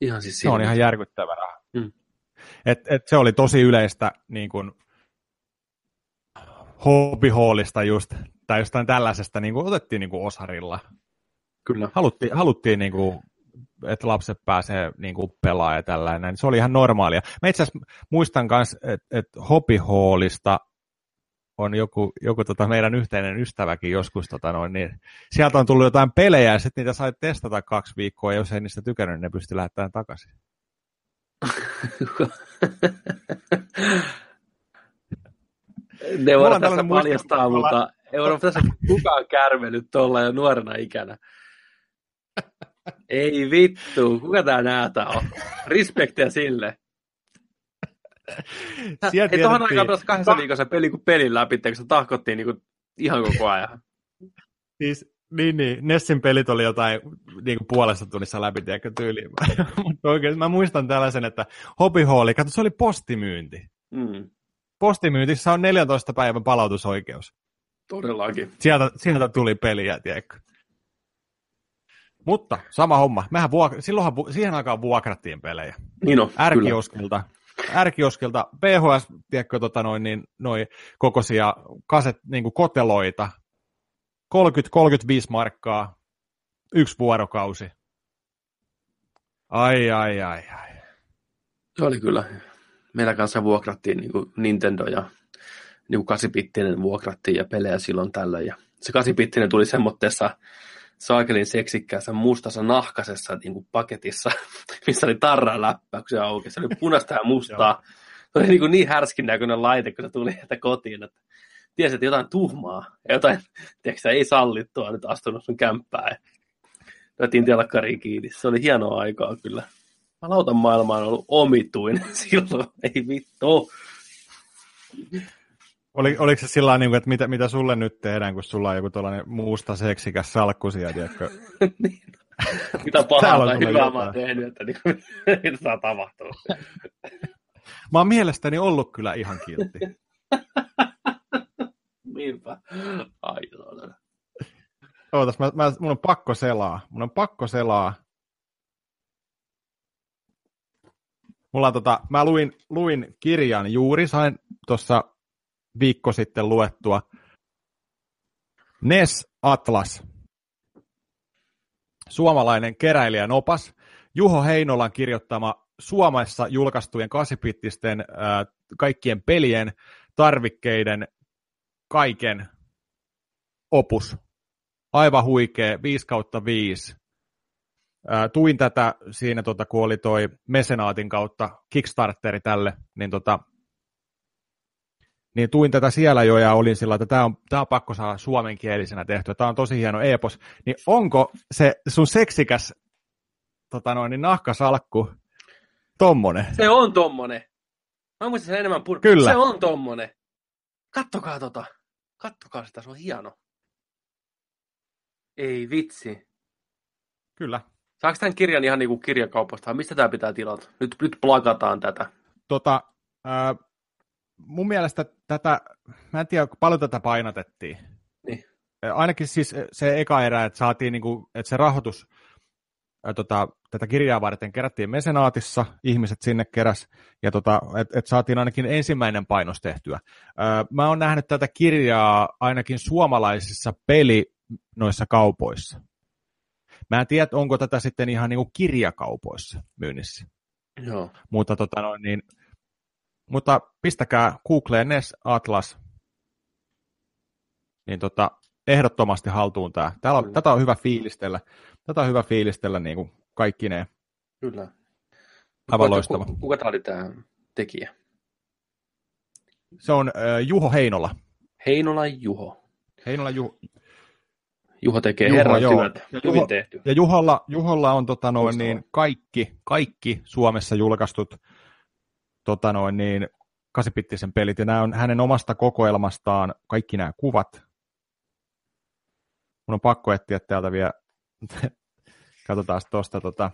S1: Ihan siis
S2: Se on ihan järkyttävä raha. Mm. Et, et se oli tosi yleistä niin kuin, hobbyhallista just, tai jostain tällaisesta niin kuin, otettiin niin kuin osarilla.
S1: Kyllä.
S2: Haluttiin, haluttiin niin kuin, että lapset pääsee niin kuin, pelaamaan ja tällainen. Se oli ihan normaalia. Mä itse asiassa muistan myös, että et hobbyhallista on joku, joku tota meidän yhteinen ystäväkin joskus, tota noin, niin sieltä on tullut jotain pelejä ja sitten niitä sai testata kaksi viikkoa ja jos ei niistä tykännyt, niin ne pystyi lähettämään takaisin. [laughs]
S1: ne voidaan tässä paljastaa, mutta ei voida tässä kukaan kärmennyt tuolla jo nuorena ikänä. Ei vittu, kuka tää näätä on? Respektiä sille. Sieltä Hei, tuohon aikaan pelasi kahdessa viikossa peli kuin pelin läpi, kun se tahkottiin niin kuin ihan koko ajan.
S2: Siis, niin, niin. Nessin pelit oli jotain niin kuin puolessa tunnissa läpi, tiedätkö, tyyliin. [laughs] Mutta oikein, mä muistan tällaisen, että Hobby Hall, kato, se oli postimyynti. Mm. Postimyyntissä on 14 päivän palautusoikeus.
S1: Todellakin.
S2: Sieltä, sieltä tuli peliä, tiedätkö. Mutta sama homma. Mehän vuok- silloinhan siihen aikaan vuokrattiin pelejä.
S1: Niin on,
S2: Ärkioskilta, ärkioskilta PHS, tiedätkö, tota noin, niin, noi kokoisia kaset, niin kuin koteloita, 30-35 markkaa, yksi vuorokausi. Ai, ai, ai, ai.
S1: Se oli kyllä. Meillä kanssa vuokrattiin niin kuin Nintendo ja niin kuin 8 vuokrattiin ja pelejä silloin tällä. Ja se 8 tuli semmoitteessa saakelin seksikkäässä mustassa nahkasessa niin kuin paketissa, [laughs] missä oli tarra läppä, kun se auki. Se oli punaista ja mustaa. [laughs] se oli niin, kuin niin härskin näköinen laite, kun se tuli että kotiin, että tiesi, että jotain tuhmaa jotain, [laughs] tiedätkö, ei sallittua nyt astunut sun kämppää. Otettiin telkkariin kiinni. Se oli hienoa aikaa kyllä. Malautan maailma on ollut omituinen [laughs] silloin. Ei vittu.
S2: Oli, oliko se sillä niin että mitä, mitä sulle nyt tehdään, kun sulla on joku tuollainen muusta seksikäs salkku siellä, tiedätkö? [laughs]
S1: niin. Mitä pahaa tai hyvää mä oon tehnyt, että niin, [laughs] mitä saa tapahtua.
S2: mä oon mielestäni ollut kyllä ihan kiltti.
S1: Niinpä. Ai,
S2: Ootas, mä, mä, mun on pakko selaa. Mun on pakko selaa. Mulla tota, mä luin, luin kirjan juuri, sain tuossa viikko sitten luettua. NES Atlas, suomalainen keräilijän opas, Juho Heinolan kirjoittama Suomessa julkaistujen kasipittisten kaikkien pelien, tarvikkeiden, kaiken opus. Aivan huikea, 5 kautta 5. Äh, tuin tätä siinä, tota, kun oli toi Mesenaatin kautta Kickstarteri tälle, niin tota, niin tuin tätä siellä jo ja olin sillä, että tämä on, tämä on pakko saada suomenkielisenä tehtyä, tämä on tosi hieno epos, niin onko se sun seksikäs tota noin, niin nahkasalkku tommonen?
S1: Se on tommonen. Mä muistin sen enemmän pur...
S2: Kyllä.
S1: Se on tommonen. Kattokaa tota. Kattokaa sitä, se on hieno. Ei vitsi.
S2: Kyllä.
S1: Saako tämän kirjan ihan niinku kirjakaupasta? Mistä tämä pitää tilata? Nyt, nyt plakataan tätä.
S2: Tota, ää, mun mielestä tätä, mä en tiedä paljon tätä painotettiin.
S1: Niin.
S2: Ainakin siis se eka erä, että saatiin niinku, että se rahoitus ää, tota, tätä kirjaa varten kerättiin mesenaatissa, ihmiset sinne keräs, ja tota, että et saatiin ainakin ensimmäinen painos tehtyä. Ää, mä oon nähnyt tätä kirjaa ainakin suomalaisissa peli noissa kaupoissa. Mä en tiedä, onko tätä sitten ihan niinku kirjakaupoissa myynnissä.
S1: Joo.
S2: Mutta, tota noin, niin, mutta pistäkää Googleen NES Atlas, niin tota, ehdottomasti haltuun tämä. Täällä on,
S1: Kyllä.
S2: tätä on hyvä fiilistellä. Tätä on hyvä fiilistellä niin kuin kaikki ne.
S1: Kyllä.
S2: Aivan
S1: Kuka-
S2: loistava.
S1: ku- Kuka tämä oli tämä tekijä?
S2: Se on äh, Juho Heinola.
S1: Heinola Juho.
S2: Heinola Juho.
S1: Juho tekee
S2: Juho,
S1: herran
S2: joo.
S1: työtä.
S2: Ja
S1: Hyvin
S2: Juho-
S1: tehty.
S2: Ja Juholla, Juholla on tota noin, niin kaikki, kaikki Suomessa julkaistut tota noin, niin, kasipittisen pelit, ja nämä on hänen omasta kokoelmastaan kaikki nämä kuvat. Mun on pakko etsiä täältä vielä, [laughs] katsotaan tuosta, tota,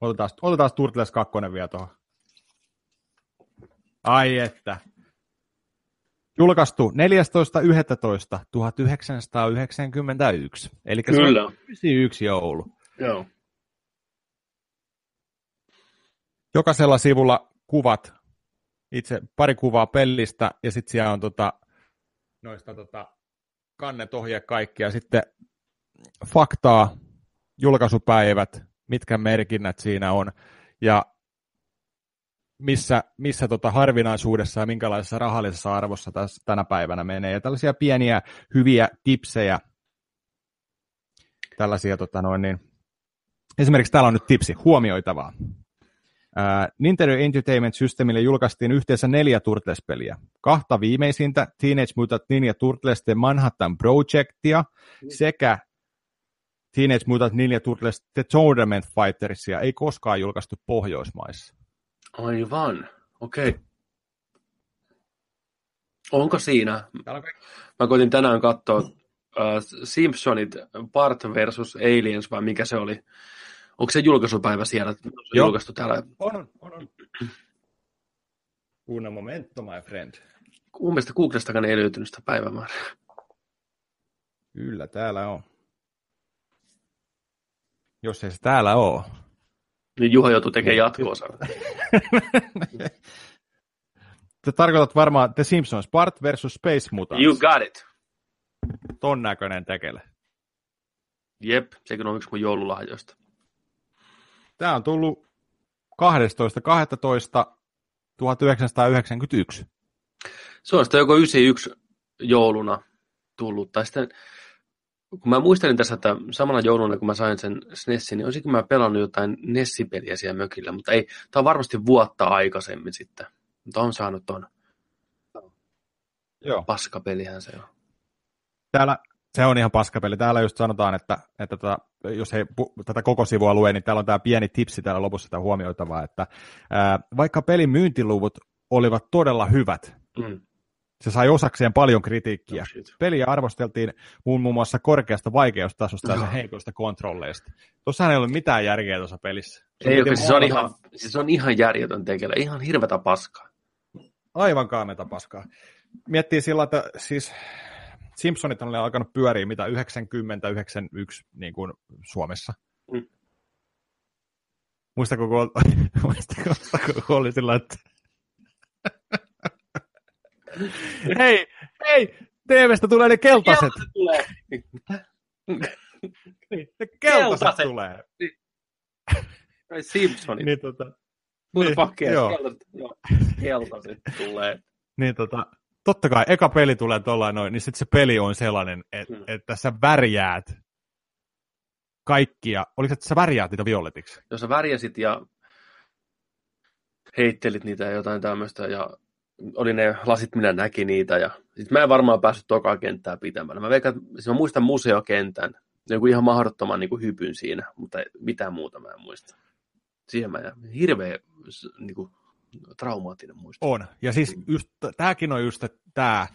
S2: otetaan, otetaan Turtles 2 vielä tuohon. Ai että. Julkaistu 14.11.1991, eli se on
S1: Kyllä.
S2: 91 joulu.
S1: Joo.
S2: Jokaisella sivulla kuvat, itse pari kuvaa pellistä, ja sitten siellä on tota, noista tota, kannet ohje kaikki, ja sitten faktaa, julkaisupäivät, mitkä merkinnät siinä on, ja missä, missä tota harvinaisuudessa ja minkälaisessa rahallisessa arvossa tässä, tänä päivänä menee. Ja tällaisia pieniä hyviä tipsejä, tällaisia tota noin, niin, esimerkiksi täällä on nyt tipsi, huomioitavaa. Ää, Nintendo Entertainment Systemille julkaistiin yhteensä neljä Turtles-peliä. Kahta viimeisintä Teenage Mutant Ninja Turtles The Manhattan Projectia sekä Teenage Mutant Ninja Turtles The Tournament Fightersia ei koskaan julkaistu Pohjoismaissa.
S1: Aivan. Okei. Okay. Onko siinä? Mä koitin tänään katsoa uh, Simpsonit Bart versus Aliens, vai mikä se oli? Onko se julkaisupäivä siellä? Se
S2: Joo.
S1: julkaistu täällä.
S2: On, on, on. on. Una momento, my friend.
S1: Mun mielestä Googlestakaan ei löytynyt sitä päivämäärää.
S2: Kyllä, täällä on. Jos ei se täällä ole.
S1: Niin Juha joutuu tekemään jatkoa.
S2: Te tarkoitat varmaan The Simpsons, Bart versus Space Mutants.
S1: You got it.
S2: Ton näköinen tekele.
S1: Jep, sekin on yksi mun joululahjoista.
S2: Tämä on tullut 12.12.1991.
S1: Se on sitten joko 91 jouluna tullut, tai sitten kun mä muistelin tässä, että samana jouluna, kun mä sain sen SNESin, niin olisinko mä pelannut jotain Nessipeliä siellä mökillä, mutta ei, tämä on varmasti vuotta aikaisemmin sitten. Mutta on saanut ton
S2: Joo.
S1: paskapelihän se on.
S2: Täällä, se on ihan paskapeli. Täällä just sanotaan, että, että tota, jos he pu- tätä koko sivua lue, niin täällä on tämä pieni tipsi täällä lopussa tämä huomioitavaa, että ää, vaikka pelin myyntiluvut olivat todella hyvät,
S1: Mm.
S2: Se sai osakseen paljon kritiikkiä.
S1: Shit.
S2: Peliä arvosteltiin muun muun muassa korkeasta vaikeustasosta ja sen heikoista kontrolleista. Tuossahan ei ole mitään järkeä tuossa pelissä. Se
S1: Ei, okay, siis se, on ihan, se on ihan järjetön tekele, ihan hirvetä paskaa.
S2: Aivan kaameta paskaa. Miettii sillä, että siis Simpsonit on alkanut pyöriä mitä 90-91 niin kuin Suomessa.
S1: Mm.
S2: Muistako, kun, [laughs] muistako, kun oli sillä, että [laughs] hei, hei, TVstä tulee ne keltaiset.
S1: tulee.
S2: Niin, ne keltaiset,
S1: Keltaiset.
S2: tulee.
S1: Ai Simpsonit.
S2: Niin, tota,
S1: Niin,
S2: niin,
S1: pakkeja,
S2: joo.
S1: keltaiset, joo. keltaiset tulee.
S2: niin tota, totta kai eka peli tulee tuollain noin, niin sitten se peli on sellainen, että,
S1: Mm.
S2: että sä värjäät kaikkia, oliko että sä värjäät niitä violetiksi?
S1: Jos sä värjäsit ja heittelit niitä jotain tämmöistä ja oli ne lasit, minä näki niitä. Ja sit mä en varmaan päässyt tokaa kenttää pitämään. Mä, veikkaan, siis mä muistan museokentän, joku ihan mahdottoman niin kuin hypyn siinä, mutta mitään muuta mä en muista. Siihen mä jään hirveä niin kuin, traumaattinen muisto.
S2: On. Ja siis just, tämäkin on just tämä,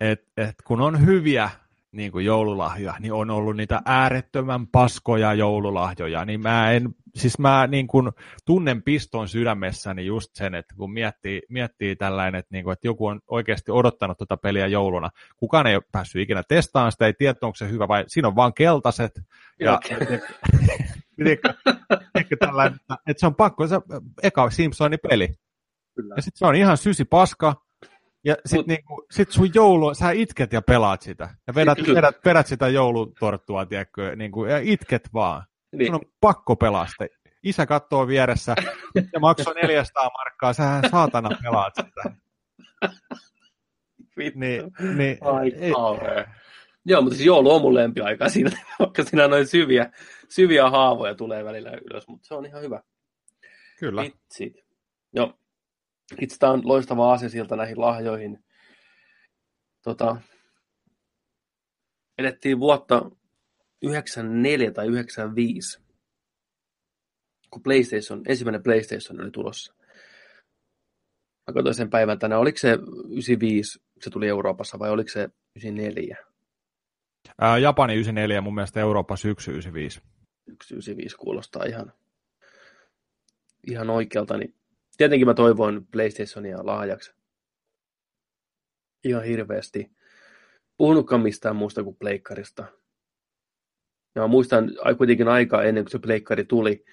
S2: että et kun on hyviä niin kuin joululahjoja, niin on ollut niitä äärettömän paskoja joululahjoja, niin mä en, siis mä niin kuin tunnen piston sydämessäni just sen, että kun miettii, miettii tällainen, että, niin kuin, että joku on oikeasti odottanut tuota peliä jouluna, kukaan ei ole päässyt ikinä testaamaan sitä, ei tiedä, onko se hyvä vai siinä on vaan keltaiset, ja ehkä [laughs] tällainen, että se on pakko, se eka Simpsonin peli, Kyllä. ja sitten se on ihan sysi paska, ja sit, Mut... niinku, sit sun joulu, sä itket ja pelaat sitä. Ja vedät, vedät, vedät sitä joulutorttua, tiedätkö, niinku, ja itket vaan. Niin. Sun on pakko pelaa sitä. Isä katsoo vieressä [laughs] ja maksoi 400 markkaa, sähän saatana pelaat sitä. [laughs]
S1: Vittu. Niin, niin, Ai ei. Joo, mutta siis joulu on mun lempiaika siinä, [laughs] vaikka siinä noin syviä, syviä haavoja tulee välillä ylös, mutta se on ihan hyvä.
S2: Kyllä. Vitsi.
S1: Joo, itse tämä on loistava asia näihin lahjoihin. Tota, elettiin vuotta 94 tai 95, kun PlayStation, ensimmäinen PlayStation oli tulossa. Mä katsoin sen päivän tänään, oliko se 95, se tuli Euroopassa vai oliko se 94?
S2: Ää, Japani 94 mun mielestä Eurooppa syksy 95.
S1: 95 kuulostaa ihan, ihan oikealta, niin tietenkin mä toivoin PlayStationia lahjaksi. Ihan hirveästi. Puhunutkaan mistään muusta kuin pleikkarista. Ja mä muistan kuitenkin aikaa ennen kuin se pleikkari tuli,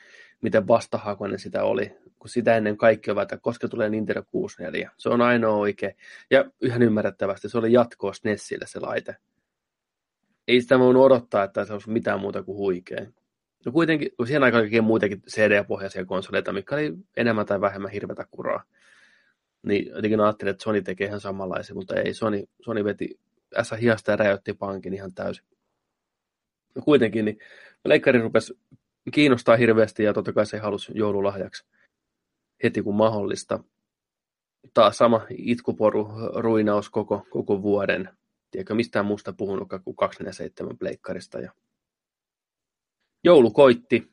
S1: miten vastahakoinen sitä oli. Kun sitä ennen kaikki ovat, että koska tulee Nintendo 64. Se on ainoa oikea. Ja ihan ymmärrettävästi se oli jatkoa SNESille se laite. Ei sitä voinut odottaa, että se olisi mitään muuta kuin huikea. No kuitenkin, siihen aikaan oli muutenkin CD-pohjaisia konsoleita, mikä oli enemmän tai vähemmän hirvetä kuraa. Niin jotenkin ajattelin, että Sony tekee ihan samanlaisia, mutta ei. Sony, Sony veti ässä hiasta ja räjäytti pankin ihan täysin. No kuitenkin, niin leikkari rupesi kiinnostaa hirveästi ja totta kai se halusi joululahjaksi heti kun mahdollista. Taas sama itkuporu, ruinaus koko, koko vuoden. Tiedätkö mistään muusta puhunutkaan kuin 247 pleikkarista ja joulu koitti.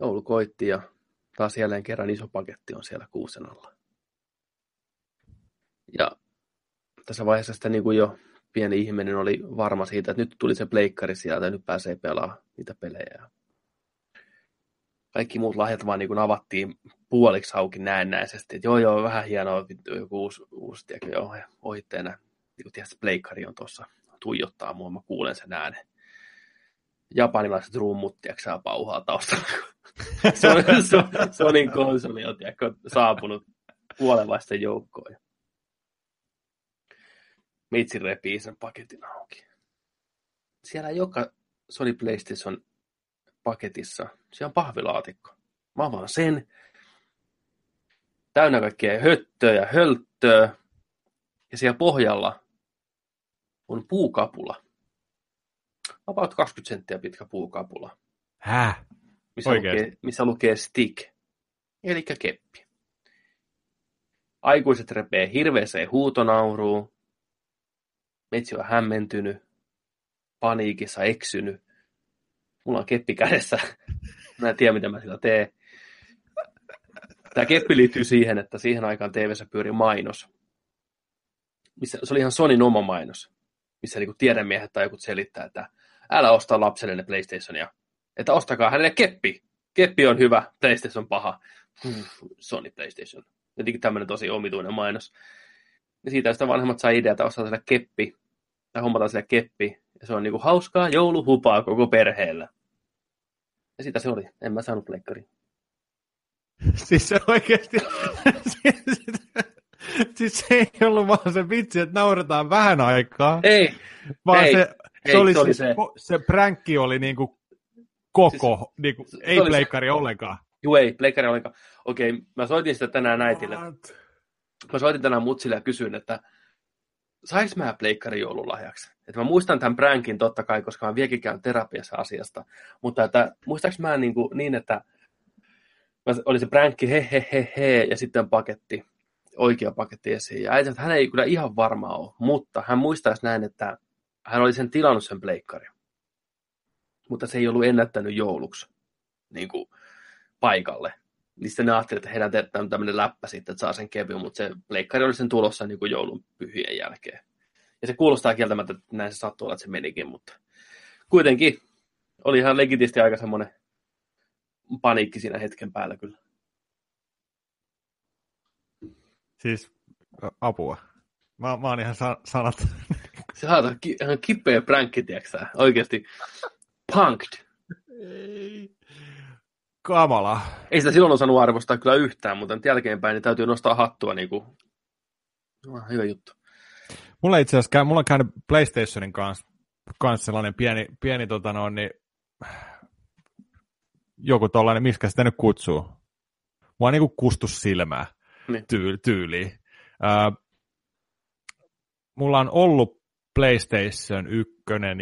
S1: Joulu koitti ja taas jälleen kerran iso paketti on siellä kuusen alla. Ja tässä vaiheessa sitten niin kuin jo pieni ihminen oli varma siitä, että nyt tuli se pleikkari sieltä ja nyt pääsee pelaamaan niitä pelejä. Kaikki muut lahjat vaan niin kuin avattiin puoliksi auki näennäisesti. Että joo, joo, vähän hienoa, joku uusi, uusi tiedätkö, joo, ohitteena. Niin kuin tiedät, pleikkari on tuossa tuijottaa mua, mä kuulen sen äänen. Japanilaiset rummut, tiedätkö pauhaa taustalla. [laughs] se, on, se, on, Sonin konsoli on tiedätkö, saapunut kuolevaisten joukkoon. Mitsi repii sen paketin auki. Siellä joka Sony PlayStation paketissa, siellä on pahvilaatikko. Mä avaan sen. Täynnä kaikkea höttöä ja hölttöä. Ja siellä pohjalla on puukapula. About 20 senttiä pitkä puukapula.
S2: Häh?
S1: Missä lukee, missä lukee stick, eli keppi. Aikuiset repee hirveeseen huutonauruun. Metsi on hämmentynyt, paniikissa eksynyt. Mulla on keppi kädessä. [laughs] Mä en tiedä, mitä mä sillä teen. Tämä keppi liittyy siihen, että siihen aikaan tv pyöri mainos. Missä, se oli ihan Sonin oma mainos missä niin tiedemiehet tai joku selittää, että älä osta lapselle PlayStationia. Että ostakaa hänelle keppi. Keppi on hyvä, PlayStation paha. Sony PlayStation. Jotenkin tämmöinen tosi omituinen mainos. Ja siitä sitä vanhemmat saa idea, että ostaa sille keppi, tai hommataan sille keppi, ja se on niinku hauskaa jouluhupaa koko perheellä. Ja sitä se oli. En mä saanut pleikkari. [laughs]
S2: Siis se oikeasti... [laughs] [laughs] siis se ei ollut vaan se vitsi, että nauretaan vähän aikaa.
S1: Ei.
S2: Vaan
S1: ei,
S2: se, ei, se, oli se, oli se. se pränkki oli niinku koko, siis, niinku, ei pleikkari ollenkaan.
S1: Joo, ei, pleikkari ollenkaan. Okei, mä soitin sitä tänään äitille. What? Mä soitin tänään mutsille ja kysyin, että sainko mä pleikkari joululahjaksi? Että mä muistan tämän pränkin totta kai, koska mä vieläkin käyn terapiassa asiasta. Mutta että muistaaks mä niin, kuin, niin että oli se pränkki he he he he ja sitten paketti, oikea paketti esiin. Ja äiti, että hän ei kyllä ihan varma ole, mutta hän muistaisi näin, että hän oli sen tilannut sen pleikkari. Mutta se ei ollut ennättänyt jouluksi niin kuin, paikalle. Sitten ne ajattelivat, että heidän teetään tämmöinen läppä sitten, että saa sen kevyen, mutta se pleikkari oli sen tulossa niin kuin joulun pyhien jälkeen. Ja se kuulostaa kieltämättä, että näin se sattuu olla, että se menikin, mutta kuitenkin oli ihan legitisti aika semmoinen paniikki siinä hetken päällä kyllä.
S2: Siis apua. Mä, mä oon ihan sa- sanat. [laughs]
S1: Se on ki- ihan kipeä pränkki, tiiäksä. Oikeasti punked.
S2: Ei. Kamala.
S1: Ei sitä silloin osannut arvostaa kyllä yhtään, mutta jälkeenpäin niin täytyy nostaa hattua niin kuin... No, hyvä juttu.
S2: Mulla itse asiassa, mulla on käynyt PlayStationin kanssa, kanssa sellainen pieni, pieni tota noin, niin, joku tollainen, miskä sitä nyt kutsuu. Mua niin kuin kustus silmää niin. tyy- tyyliin. Uh, mulla on ollut PlayStation 1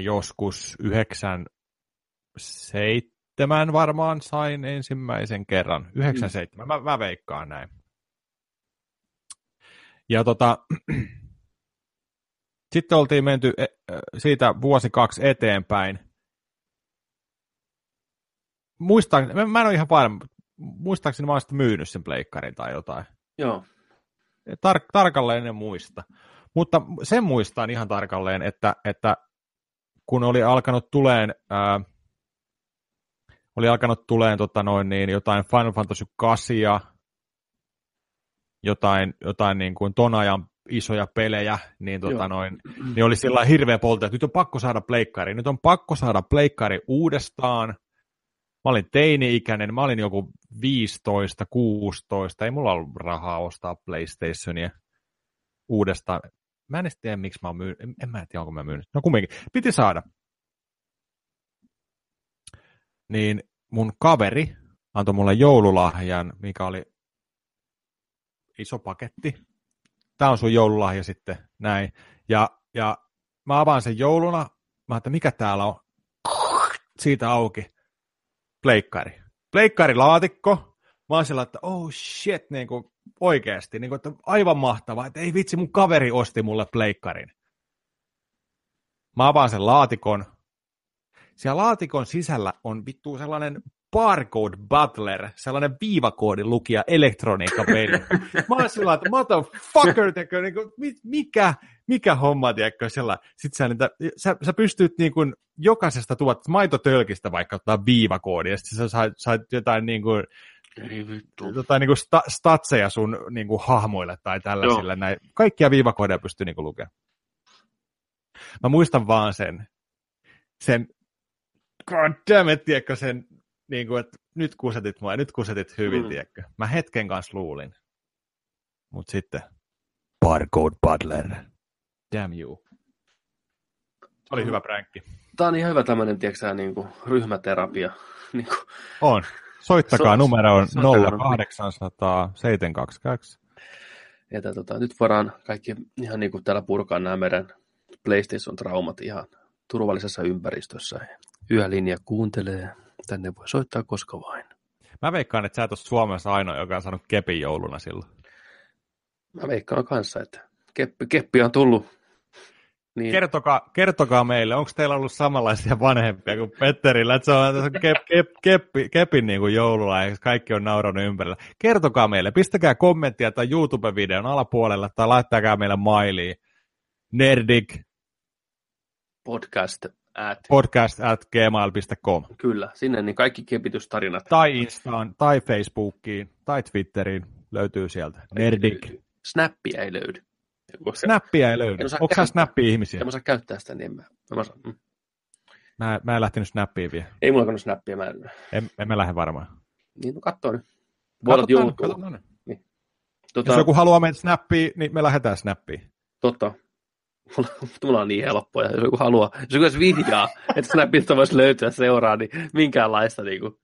S2: joskus 97 varmaan sain ensimmäisen kerran. 97, mm. mä, mä veikkaan näin. Ja tota, [clears throat] sitten oltiin menty e, siitä vuosi kaksi eteenpäin. Muistan, mä, en ole ihan varma, muistaakseni mä olisin myynyt sen pleikkarin tai jotain.
S1: Joo.
S2: Tar- tarkalleen en muista. Mutta sen muistan ihan tarkalleen, että, että kun oli alkanut tuleen, ää, oli alkanut tuleen tota noin, niin jotain Final Fantasy 8, jotain, jotain niin kuin ton ajan isoja pelejä, niin, tota noin, niin oli sillä hirveä polta, että nyt on pakko saada pleikkari, nyt on pakko saada pleikkari uudestaan. Mä olin teini-ikäinen, mä olin joku 15, 16, ei mulla ollut rahaa ostaa PlayStationia uudestaan. Mä en tiedä, miksi mä oon myynyt, en, en mä tiedä, onko mä myynyt. No kumminkin, piti saada. Niin mun kaveri antoi mulle joululahjan, mikä oli iso paketti, tämä on sun joululahja sitten, näin. Ja, ja mä avaan sen jouluna, mä että mikä täällä on, siitä auki, pleikkari. Pleikkarilaatikko, mä oon sillä, että oh shit, niin kuin oikeasti, niin kuin, että aivan mahtavaa, että ei vitsi, mun kaveri osti mulle pleikkarin. Mä avaan sen laatikon, siellä laatikon sisällä on vittu sellainen barcode butler, sellainen viivakoodin lukija elektroniikkapeli. [laughs] Mä oon sillä että motherfucker, teko, niin kuin, mikä, mikä homma, tiedätkö, sillä. Sitten sä, niitä, sä, sä pystyt niin kuin, jokaisesta tuot maitotölkistä vaikka ottaa viivakoodi, ja sitten sä saat, saat jotain niin kuin, jotain niin kuin sta, statseja sun niin kuin, hahmoille tai tällaisille. Näin. Kaikkia viivakoodeja pystyy niin kuin, lukemaan. Mä muistan vaan sen, sen god damn it, tiedätkö, sen niin kuin, että nyt kusetit mua, nyt kusetit hyvin, mm. tiedätkö. Mä hetken kanssa luulin. Mut sitten, barcode butler. Damn you. Se oli mm. hyvä pränkki.
S1: Tää on ihan hyvä tämmöinen, tiedätkö niin kuin ryhmäterapia. [laughs] niin kuin.
S2: On. Soittakaa, so, numero on 0800 722.
S1: Että tota, nyt voidaan kaikki ihan niin kuin täällä purkaa nämä meidän PlayStation-traumat ihan turvallisessa ympäristössä. Yölinja kuuntelee Tänne voi soittaa koska vain.
S2: Mä veikkaan, että sä et ole Suomessa ainoa, joka on saanut kepin jouluna silloin.
S1: Mä veikkaan kanssa, että keppi, keppi on tullut.
S2: Niin. Kertokaa, kertokaa meille, onko teillä ollut samanlaisia vanhempia kuin Petterillä, että se on, se on kep, kep, keppi, kepin niin kuin jouluna ja kaikki on nauranut ympärillä. Kertokaa meille, pistäkää kommenttia tai YouTube-videon alapuolella tai laittakaa meille mailiin. Nerdik.
S1: Podcast
S2: at, podcast at gmail.com.
S1: Kyllä, sinne niin kaikki kepitystarinat.
S2: Tai Instaan, tai Facebookiin, tai Twitteriin löytyy sieltä. Nerdik.
S1: Snappia ei löydy.
S2: Snappia ei löydy. Onko sä snappia ihmisiä?
S1: En osaa käyttää sitä, niin en mä, mä, mä, mm.
S2: mä, mä en lähtenyt snappiin vielä.
S1: Ei mulla kannut snappia. Mä en...
S2: En, en mä lähde varmaan.
S1: Niin, no kattoo nyt.
S2: Katsotaan, Niin. Tota... Jos joku haluaa mennä snappiin, niin me lähdetään snappiin.
S1: Totta. Mulla on niin helppoa, jos joku haluaa, jos joku vihjaa, että Snapista voisi löytyä seuraa, niin minkäänlaista niin kuin,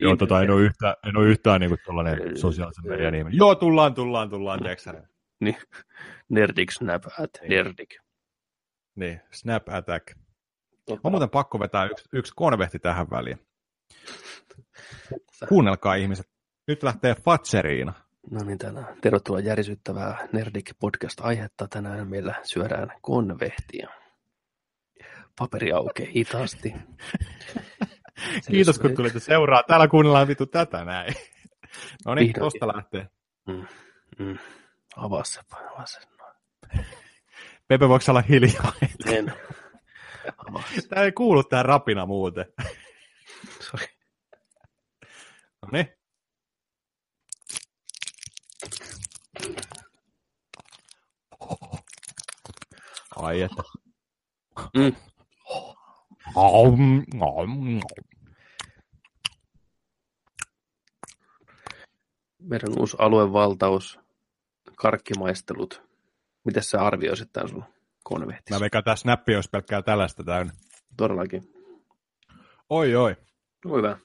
S2: Joo, tota, en ole yhtään, en ole yhtään niin kuin sosiaalisen median nimi. Joo, tullaan, tullaan, tullaan, tiedätkö
S1: Niin, Nerdik Snap at niin. Nerdik.
S2: Niin, Snap Attack. Tota... On muuten pakko vetää yksi, yksi konvehti tähän väliin. Kuunnelkaa ihmiset. Nyt lähtee Fatseriina.
S1: No niin, tänään tervetuloa järisyttävää Nerdik podcast-aihetta. Tänään meillä syödään konvehtia. Paperi aukeaa hitaasti. [laughs]
S2: Kiitos, kun tulitte seuraa. Täällä kuunnellaan vitu tätä näin. [laughs] No niin, tosta lähtee.
S1: Mm, mm. Avaa se, avaa se. No. [laughs]
S2: Pepe, voiko olla hiljaa?
S1: En.
S2: Tämä ei kuulu tää rapina muuten.
S1: Sorry.
S2: No niin. Ai että.
S1: Mm.
S2: Aum,
S1: Meidän uusi aluevaltaus, karkkimaistelut. Miten sä arvioisit tämän sun konvehtissa?
S2: Mä veikkaan tää snappi olisi pelkkää tällaista täynnä.
S1: Todellakin.
S2: Oi oi.
S1: No, hyvä.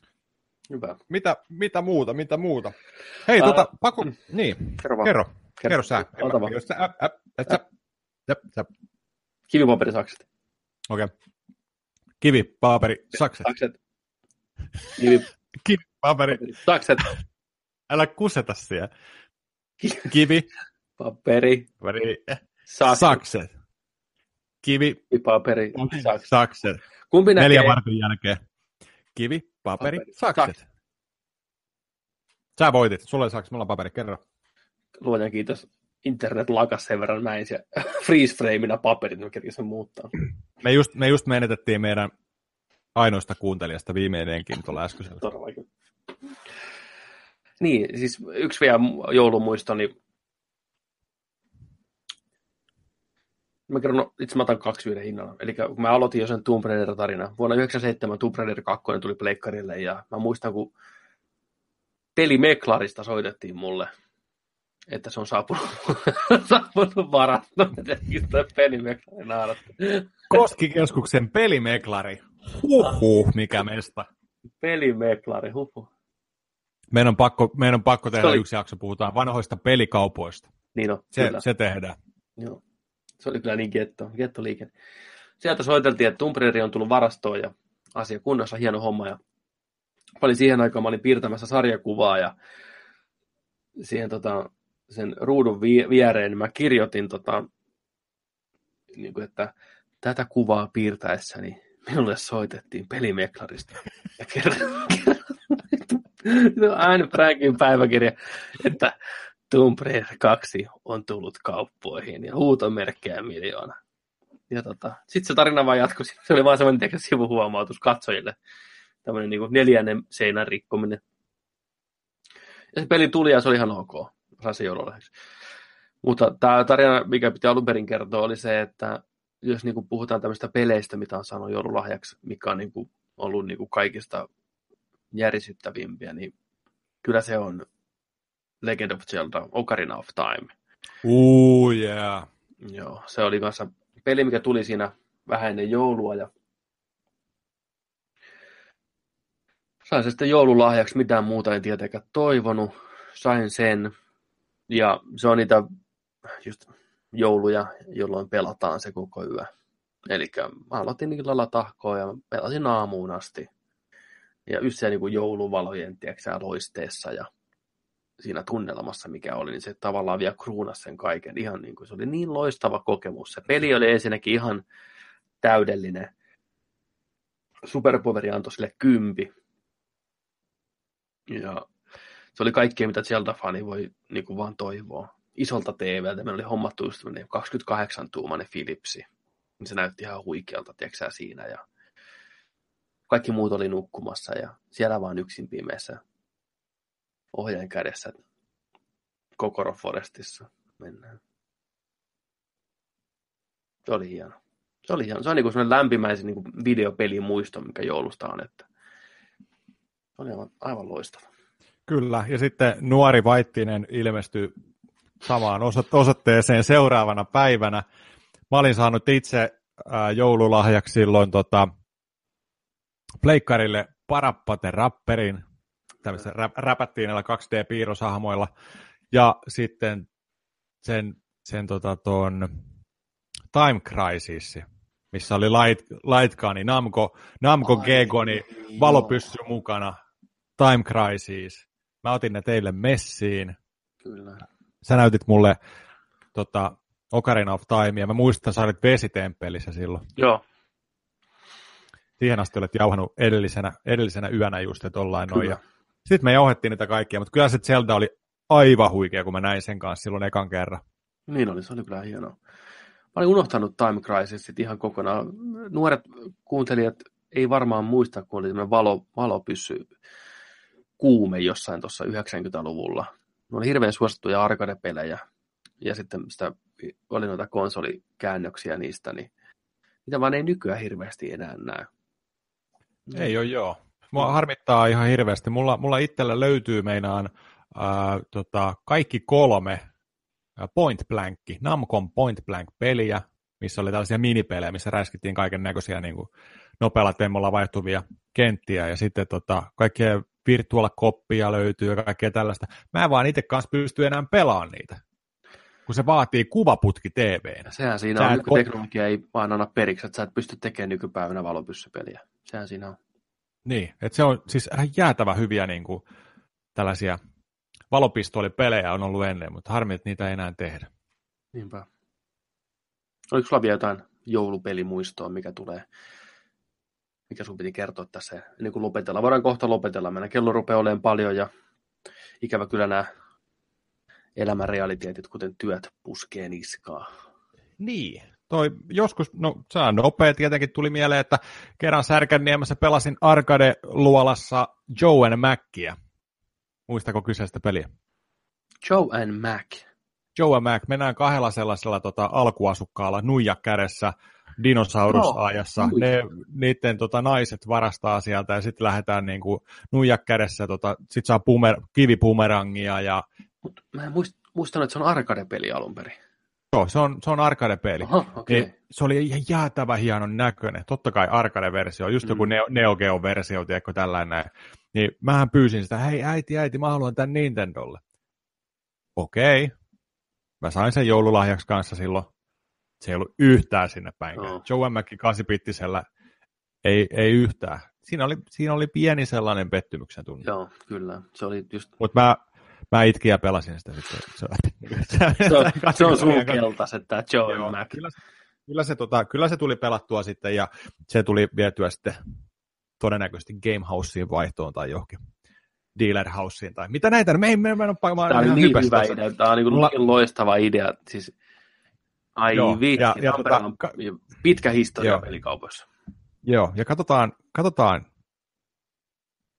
S1: Hyvä.
S2: Mitä, mitä muuta, mitä muuta? Hei,
S1: Ää,
S2: tota, pakko, niin,
S1: Kerro vaan.
S2: kerro, kerro sä.
S1: Ota vaan.
S2: Jos sä, ä, ä, ä, sä, sä, sä.
S1: Kivipaperisakset.
S2: Okei. Kivi, paaperi, sakset.
S1: Sakset. Kivi,
S2: Kivi, paaperi,
S1: sakset.
S2: älä kuseta siellä. Kivi,
S1: Paperi.
S2: paaperi,
S1: Sakset.
S2: sakset. Kivi,
S1: Paperi. Sakset.
S2: sakset.
S1: Kumpi näkee?
S2: Neljän vartin jälkeen. Kivi, paperi,
S1: Paperi,
S2: sakset. Sä voitit. Sulla oli sakset, mulla on paperi. Kerro.
S1: Luojan kiitos. Internet lakas sen verran näin se [laughs] freeze frameina paperit, kerkesin sen muuttaa.
S2: Me just, me just menetettiin meidän ainoista kuuntelijasta viimeinenkin tuolla äskeisellä.
S1: Todellakin. Niin, siis yksi vielä joulumuisto, niin Mä kerron, no, itse mä otan kaksi yhden hinnalla. Eli kun mä aloitin jo sen Tomb Raider-tarina. Vuonna 1997 Tomb Raider 2 tuli pleikkarille ja mä muistan, kun peli Meklarista soitettiin mulle, että se on saapunut, [laughs] saapunut varastoon. Tämä peli Meklari naaratti.
S2: Koskikeskuksen pelimeklari. Huhhuh, mikä mesta.
S1: Peli Meklari, hupu.
S2: Meidän on pakko, meidän on pakko tehdä
S1: oli-
S2: yksi jakso, puhutaan vanhoista pelikaupoista.
S1: Niin on,
S2: Se,
S1: kyllä.
S2: se tehdään.
S1: Joo. Se oli kyllä niin getto, gettoliike. Sieltä soiteltiin, että Tomb Raider on tullut varastoon ja asia kunnossa, hieno homma. Ja mä olin siihen aikaan, mä olin piirtämässä sarjakuvaa ja siihen tota, sen ruudun vi- viereen mä kirjoitin, tota, niin kuin, että tätä kuvaa piirtäessäni minulle soitettiin pelimeklarista. Ja kerran, kerran [laughs] aina Frankin päiväkirja, että Tomb Raider 2 on tullut kauppoihin ja huutomerkkejä miljoona. Ja tota, sitten se tarina vaan jatkui. Se oli vaan semmoinen sivuhuomautus katsojille. Tämmöinen niin neljännen seinän rikkominen. Ja se peli tuli ja se oli ihan ok. Se joululahjaksi. Mutta tämä tarina, mikä piti alun perin kertoa, oli se, että jos niin kuin puhutaan tämmöistä peleistä, mitä on saanut joululahjaksi, mikä on niin kuin ollut niin kuin kaikista järisyttävimpiä, niin kyllä se on Legend of Zelda, Ocarina of Time.
S2: Uu, yeah.
S1: Joo, se oli kanssa peli, mikä tuli siinä vähän ennen joulua ja sain se sitten joululahjaksi, mitään muuta en tietenkään toivonut. Sain sen ja se on niitä just jouluja, jolloin pelataan se koko yö. Eli mä aloitin illalla tahkoa ja pelasin aamuun asti. Ja just se niin jouluvalojen tiedätkö, sä, loisteessa ja siinä tunnelmassa, mikä oli, niin se tavallaan vielä kruunasi sen kaiken. Ihan niin kuin, se oli niin loistava kokemus. Se peli oli ensinnäkin ihan täydellinen. Superpoveri antoi sille kympi. Ja se oli kaikkea, mitä Zelda-fani voi niin kuin vaan toivoa. Isolta TVltä meillä oli hommattu just 28-tuumainen Philipsi. Niin se näytti ihan huikealta, tiedätkö siinä. Ja kaikki muut oli nukkumassa ja siellä vaan yksin pimeässä ohjaajan kädessä Kokoro Forestissa mennään. Se oli hieno. Se oli hieno. Se on niin kuin lämpimäisen niin videopelimuisto, mikä joulusta on. Että se oli aivan, aivan loistava.
S2: Kyllä, ja sitten nuori Vaittinen ilmestyi samaan oso- osoitteeseen seuraavana päivänä. Mä olin saanut itse joululahjaksi silloin tota, pleikkarille Parappate Rapperin, tämmöistä rä- räpättiin näillä 2D-piirroshahmoilla, ja sitten sen, sen tota, ton Time Crisis, missä oli Light, Lightguni, Namco, Namco
S1: Ai,
S2: Gegoni, valopyssy mukana, Time Crisis. Mä otin ne teille messiin.
S1: Kyllä.
S2: Sä näytit mulle tota, Ocarina of Time, ja mä muistan, että sä olit vesitemppelissä silloin.
S1: Joo.
S2: Siihen asti olet jauhanut edellisenä, edellisenä yönä just, että ollaan noin. Ja sitten me jauhettiin niitä kaikkia, mutta kyllä se Zelda oli aivan huikea, kun mä näin sen kanssa silloin ekan kerran.
S1: Niin oli, se oli kyllä hienoa. Mä olin unohtanut Time Crisis ihan kokonaan. Nuoret kuuntelijat ei varmaan muista, kun oli tämmöinen valo, valopyssy kuume jossain tuossa 90-luvulla. Ne oli hirveän suosittuja arcade-pelejä, ja sitten sitä oli noita konsolikäännöksiä niistä, niin mitä vaan ei nykyään hirveästi enää näe.
S2: Ei ole joo. Mua harmittaa ihan hirveästi. Mulla, mulla itsellä löytyy meinaan ää, tota, kaikki kolme Point Blank, Namcon Point Blank-peliä, missä oli tällaisia minipelejä, missä räskittiin kaiken näköisiä niin nopealla temmolla vaihtuvia kenttiä, ja sitten tota, kaikkea virtuaalikoppia löytyy ja kaikkea tällaista. Mä en vaan itse kanssa pysty enää pelaamaan niitä, kun se vaatii kuvaputki TVnä.
S1: Sehän siinä
S2: Sä
S1: on, nykyteknologia ei vaan anna periksi, että sä et pysty tekemään nykypäivänä valopyssypeliä. Sehän siinä on.
S2: Niin, että se on siis ihan jäätävä hyviä niin kuin, tällaisia valopistoolipelejä on ollut ennen, mutta harmi, että niitä ei enää tehdä.
S1: Niinpä. Oliko sulla vielä jotain joulupelimuistoa, mikä tulee, mikä sun piti kertoa tässä ennen kuin lopetellaan? Voidaan kohta lopetella. Meidän kello rupeaa olemaan paljon ja ikävä kyllä nämä elämän realiteetit, kuten työt, puskee niskaa.
S2: Niin. Toi joskus, no se on nopea, tietenkin tuli mieleen, että kerran Särkänniemessä pelasin Arcade-luolassa Joe and Mackia. Muistako kyseistä peliä?
S1: Joe and Mac.
S2: Joe and Mac, mennään kahdella sellaisella tota, alkuasukkaalla nuija kädessä dinosaurusajassa.
S1: Joo,
S2: ne, niiden tota, naiset varastaa sieltä ja sitten lähdetään niinku, nuija kädessä, tota, sitten saa pumer, kivipumerangia ja
S1: Mutta mä en muist, muistanut, että se on arcade-peli alun perin.
S2: joo, se on, se on arcade-peli.
S1: Aha, okei.
S2: Niin, se oli ihan jäätävä hienon näköinen. Totta kai arcade-versio, just joku
S1: Mm.
S2: Neo, Neo Geo-versio, tiedätkö, tällainen. Niin mähän pyysin sitä, hei äiti, äiti, mä haluan tämän Nintendolle. Okei. Mä sain sen joululahjaksi kanssa silloin. Se ei ollut yhtään sinne päin.
S1: Joo.
S2: Joe Mäkki 8 ei, ei yhtään. Siinä oli, siinä oli pieni sellainen pettymyksen tunne.
S1: Joo, kyllä. Se oli just...
S2: Mutta mä, mä itkin ja pelasin sitä sitten. Se, se,
S1: Se on, se on sun keltaiset, tämä Joe
S2: Joo,
S1: Mac.
S2: Kyllä, se- kyllä, se, tota, kyllä se tuli pelattua sitten ja se tuli vietyä sitten todennäköisesti Game Houseen vaihtoon tai johonkin Dealer Houseen tai mitä näitä, me ei me, me, me,
S1: Tämä
S2: mä,
S1: on niin hyvä idea. Tämä on niin
S2: Mulla-
S1: loistava idea. Siis, ai
S2: Joo,
S1: vitsi,
S2: ja- ja tota,
S1: on pitkä historia
S2: Joo.
S1: pelikaupoissa.
S2: Joo, ja katsotaan, katsotaan,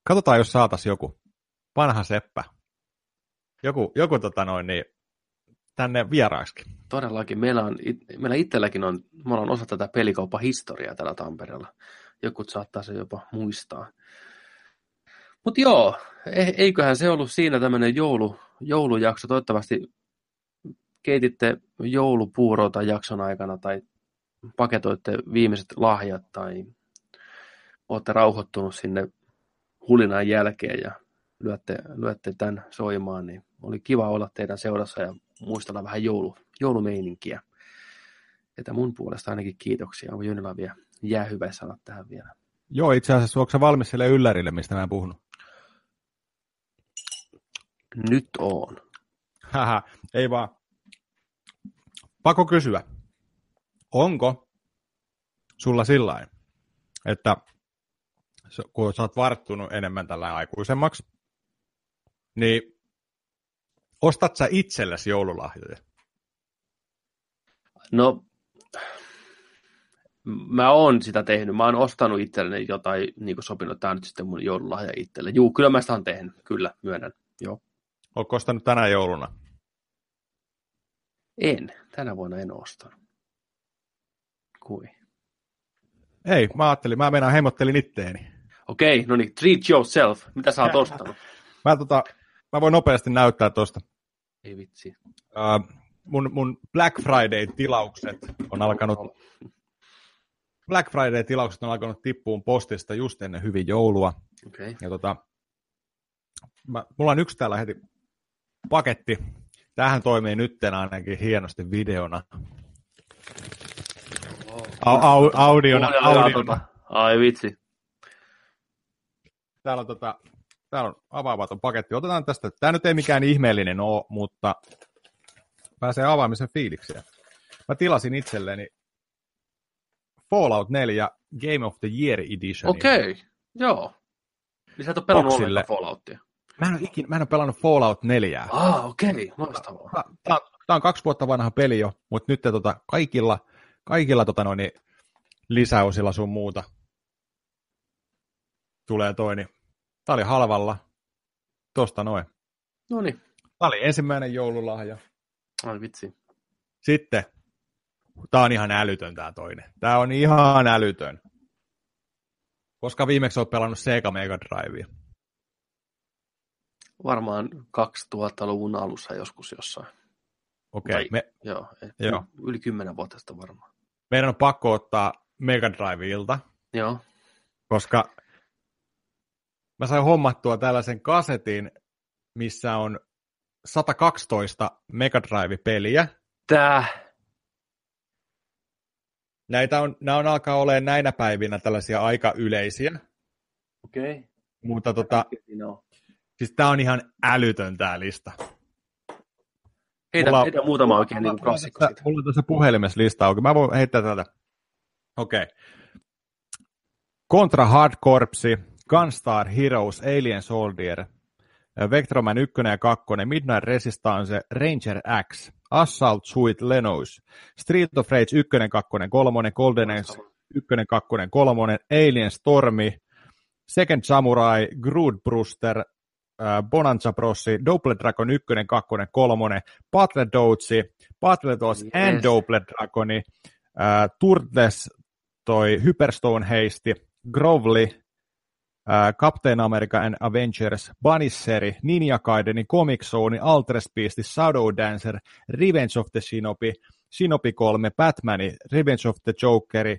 S2: katsotaan jos saataisiin joku vanha seppä, joku, joku tota noin, niin, tänne vieraaksikin.
S1: Todellakin. Meillä, on, meillä itselläkin on, me ollaan osa tätä pelikaupan historiaa täällä Tampereella. Jokut saattaa se jopa muistaa. Mutta joo, e- eiköhän se ollut siinä tämmöinen joulu, joulujakso. Toivottavasti keititte joulupuuroa tai jakson aikana tai paketoitte viimeiset lahjat tai olette rauhoittunut sinne hulinan jälkeen ja lyötte, lyötte tämän soimaan, niin oli kiva olla teidän seurassa ja muistella vähän joulu, joulumeininkiä. Että mun puolesta ainakin kiitoksia. Onko Junilla vielä jäähyväis sanat tähän vielä?
S2: Joo, itse asiassa onko valmis sille yllärille, mistä mä en puhunut?
S1: Nyt on.
S2: Haha, ei vaan. Pako kysyä, onko sulla sillä että kun sä oot varttunut enemmän tällä aikuisemmaksi, niin ostat sä itsellesi joululahjoja?
S1: No, mä oon sitä tehnyt. Mä oon ostanut itselleni jotain, niin kuin sopinut, tämä nyt sitten mun joululahja itselle. Juu, kyllä mä sitä oon tehnyt. Kyllä, myönnän. Joo.
S2: Oletko ostanut tänä jouluna?
S1: En. Tänä vuonna en ostanut. Kui.
S2: Ei, mä ajattelin, mä mennään hemottelin itteeni.
S1: Okei, no niin, treat yourself. Mitä sä oot [laughs] ostanut?
S2: Mä, tota, mä voin nopeasti näyttää tuosta.
S1: Ei vitsi.
S2: Uh, mun, mun Black Friday-tilaukset on alkanut Black Friday-tilaukset on alkanut tippuun postista just ennen hyvin joulua.
S1: Okei.
S2: Ja tota, mä, mulla on yksi täällä heti paketti. Tämähän toimii nyt ainakin hienosti videona. Au, au, audiona, audiona.
S1: tota- Ai vitsi.
S2: Täällä on tota, täällä on avaamaton paketti. Otetaan tästä. Tämä nyt ei mikään ihmeellinen ole, mutta pääsee avaamisen fiiliksiä. Mä tilasin itselleni Fallout 4 Game of the Year Edition.
S1: Okei, okay. joo. Niin sä et ole pelannut ollenkaan Falloutia.
S2: Mä en, ole ikin, mä en ole pelannut Fallout 4.
S1: Ah, okei, okay. loistavaa.
S2: Tämä, tämä on kaksi vuotta vanha peli jo, mutta nyt tota, kaikilla, kaikilla tota noin, lisäosilla sun muuta tulee toi, niin tää oli halvalla. Tosta noin.
S1: No niin.
S2: Tää oli ensimmäinen joululahja.
S1: Ai vitsi.
S2: Sitten, tää on ihan älytön tää toinen. Tää on ihan älytön. Koska viimeksi olet pelannut Sega Mega Drivea?
S1: Varmaan 2000-luvun alussa joskus jossain.
S2: Okei. Okay, me...
S1: Joo, joo, yli kymmenen vuotta sitten varmaan.
S2: Meidän on pakko ottaa Mega Driveilta.
S1: Joo.
S2: Koska mä sain hommattua tällaisen kasetin, missä on 112 Mega Drive-peliä.
S1: Tää?
S2: Näitä on, nämä on alkaa olemaan näinä päivinä tällaisia aika yleisiä.
S1: Okei. Okay.
S2: Mutta tota, siis tää on ihan älytön tää lista.
S1: Heitä, mulla, heitä muutama oikein niin klassikko.
S2: Mulla on tässä puhelimessa lista auki. Mä voin heittää täältä. Okei. Okay. Contra Hard Corps, Gunstar Heroes, Alien Soldier, Vectroman 1 ja 2, Midnight Resistance, Ranger X, Assault Suite Lenos, Street of Rage 1, 2, 3, Golden Axe 1, 2, 3, Alien Stormi, Second Samurai, Grood Brewster, Bonanza Brossi, Double Dragon 1, 2, 3, Battle Doutsi, Battle Dots yes. and Double Dragoni, uh, Turtles, toi Hyperstone Heisti, Grovely, uh, Captain America and Avengers, Banisseri, Ninja Gaiden, Comic Zone, Altered Beast, Shadow Dancer, Revenge of the Shinobi, Shinobi 3, Batman, Revenge of the Jokeri,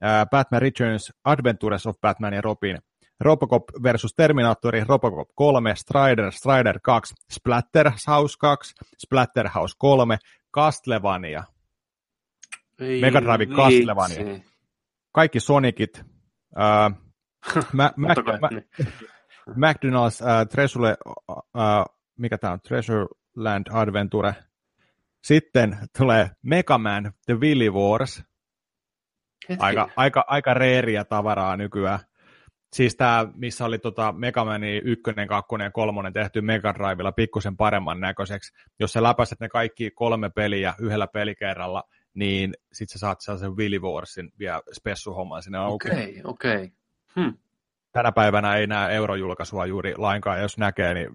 S2: uh, Batman Returns, Adventures of Batman ja Robin, Robocop versus Terminatori, Robocop 3, Strider, Strider 2, Splatterhouse 2, Splatterhouse 3, Castlevania, Mega Drive Castlevania, kaikki Sonicit, [laughs] Mä. McDonald's Treasure, mikä tämä on, Treasure Land Adventure. Sitten tulee Mega Man The Willy Wars. Aika, aika, aika reeriä tavaraa nykyään. Siis tämä, missä oli tota Mega Man 1, 2 ja 3 tehty Mega Drivella pikkusen paremman näköiseksi. Jos sä läpäiset ne kaikki kolme peliä yhdellä pelikerralla, niin sit sä saat sellaisen Willy Warsin vielä spessuhomman sinne
S1: auki. Okei, okay, okei. Okay. Hmm.
S2: Tänä päivänä ei näe eurojulkaisua juuri lainkaan, jos näkee, niin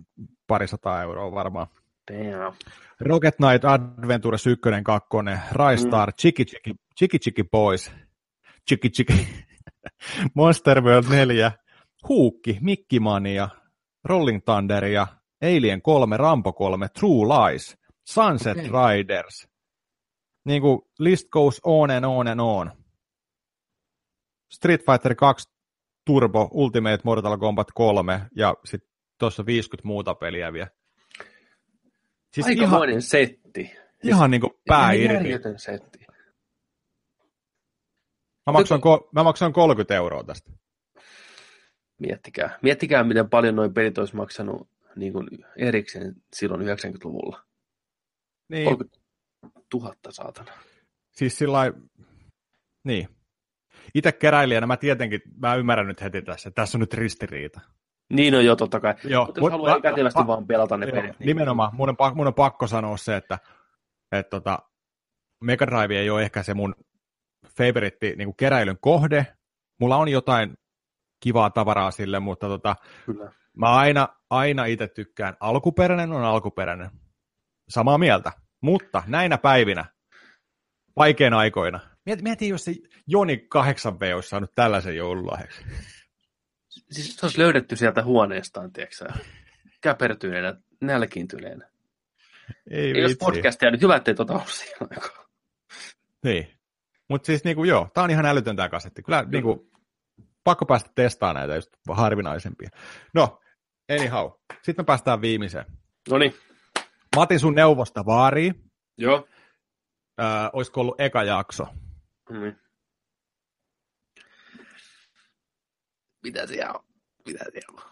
S2: parisataa euroa varmaan.
S1: Damn.
S2: Rocket Knight Adventures 1, 2, Rystar, mm. Chiki Chiki, Chiki Chiki Boys, Chiki Chiki, Monster World 4, Huukki, Mikkimania, Rolling Thunder ja Alien 3, Rampo 3, True Lies, Sunset okay. Riders. Niin kuin list goes on and on and on. Street Fighter 2 Turbo, Ultimate Mortal Kombat 3 ja sitten tuossa 50 muuta peliä vielä.
S1: Siis Aikamoinen ihan, setti.
S2: Ihan niin kuin pää irti.
S1: setti.
S2: Mä maksoin, ko- mä maksoin 30 euroa tästä.
S1: Miettikää. Miettikää, miten paljon noin pelit olisi maksanut niin kuin erikseen silloin 90-luvulla.
S2: Niin.
S1: 30 000 saatana.
S2: Siis sillä niin itse keräilijänä mä tietenkin, mä ymmärrän nyt heti tässä, että tässä on nyt ristiriita.
S1: Niin on jo, totta kai. Joo, Mutta jos haluaa kätevästi vaan pelata ne pelit.
S2: Niin... Nimenomaan, mun on, mun on pakko sanoa se, että, että tota, Mega Drive ei ole ehkä se mun favoritti niin keräilyn kohde. Mulla on jotain kivaa tavaraa sille, mutta tota, Kyllä. mä aina, aina itse tykkään. Alkuperäinen on alkuperäinen. Samaa mieltä. Mutta näinä päivinä, vaikeina aikoina, Mieti, mieti jos se Joni 8V olisi saanut tällaisen joululahjaksi.
S1: Siis se olisi löydetty sieltä huoneestaan, tiedätkö käpertyneenä, nälkiintyneenä.
S2: Ei,
S1: Ei jos podcastia nyt hyvä, ettei tota ole siinä
S2: Niin. Mutta siis niinku, joo, tää on ihan älytön tää kasetti. Kyllä niinku, pakko päästä testaamaan näitä just harvinaisempia. No, anyhow. Sitten me päästään viimeiseen.
S1: No niin.
S2: Mati sun neuvosta vaarii.
S1: Joo.
S2: Öö, olisiko ollut eka jakso?
S1: Mm. Mitä siellä on? Mitä siellä on?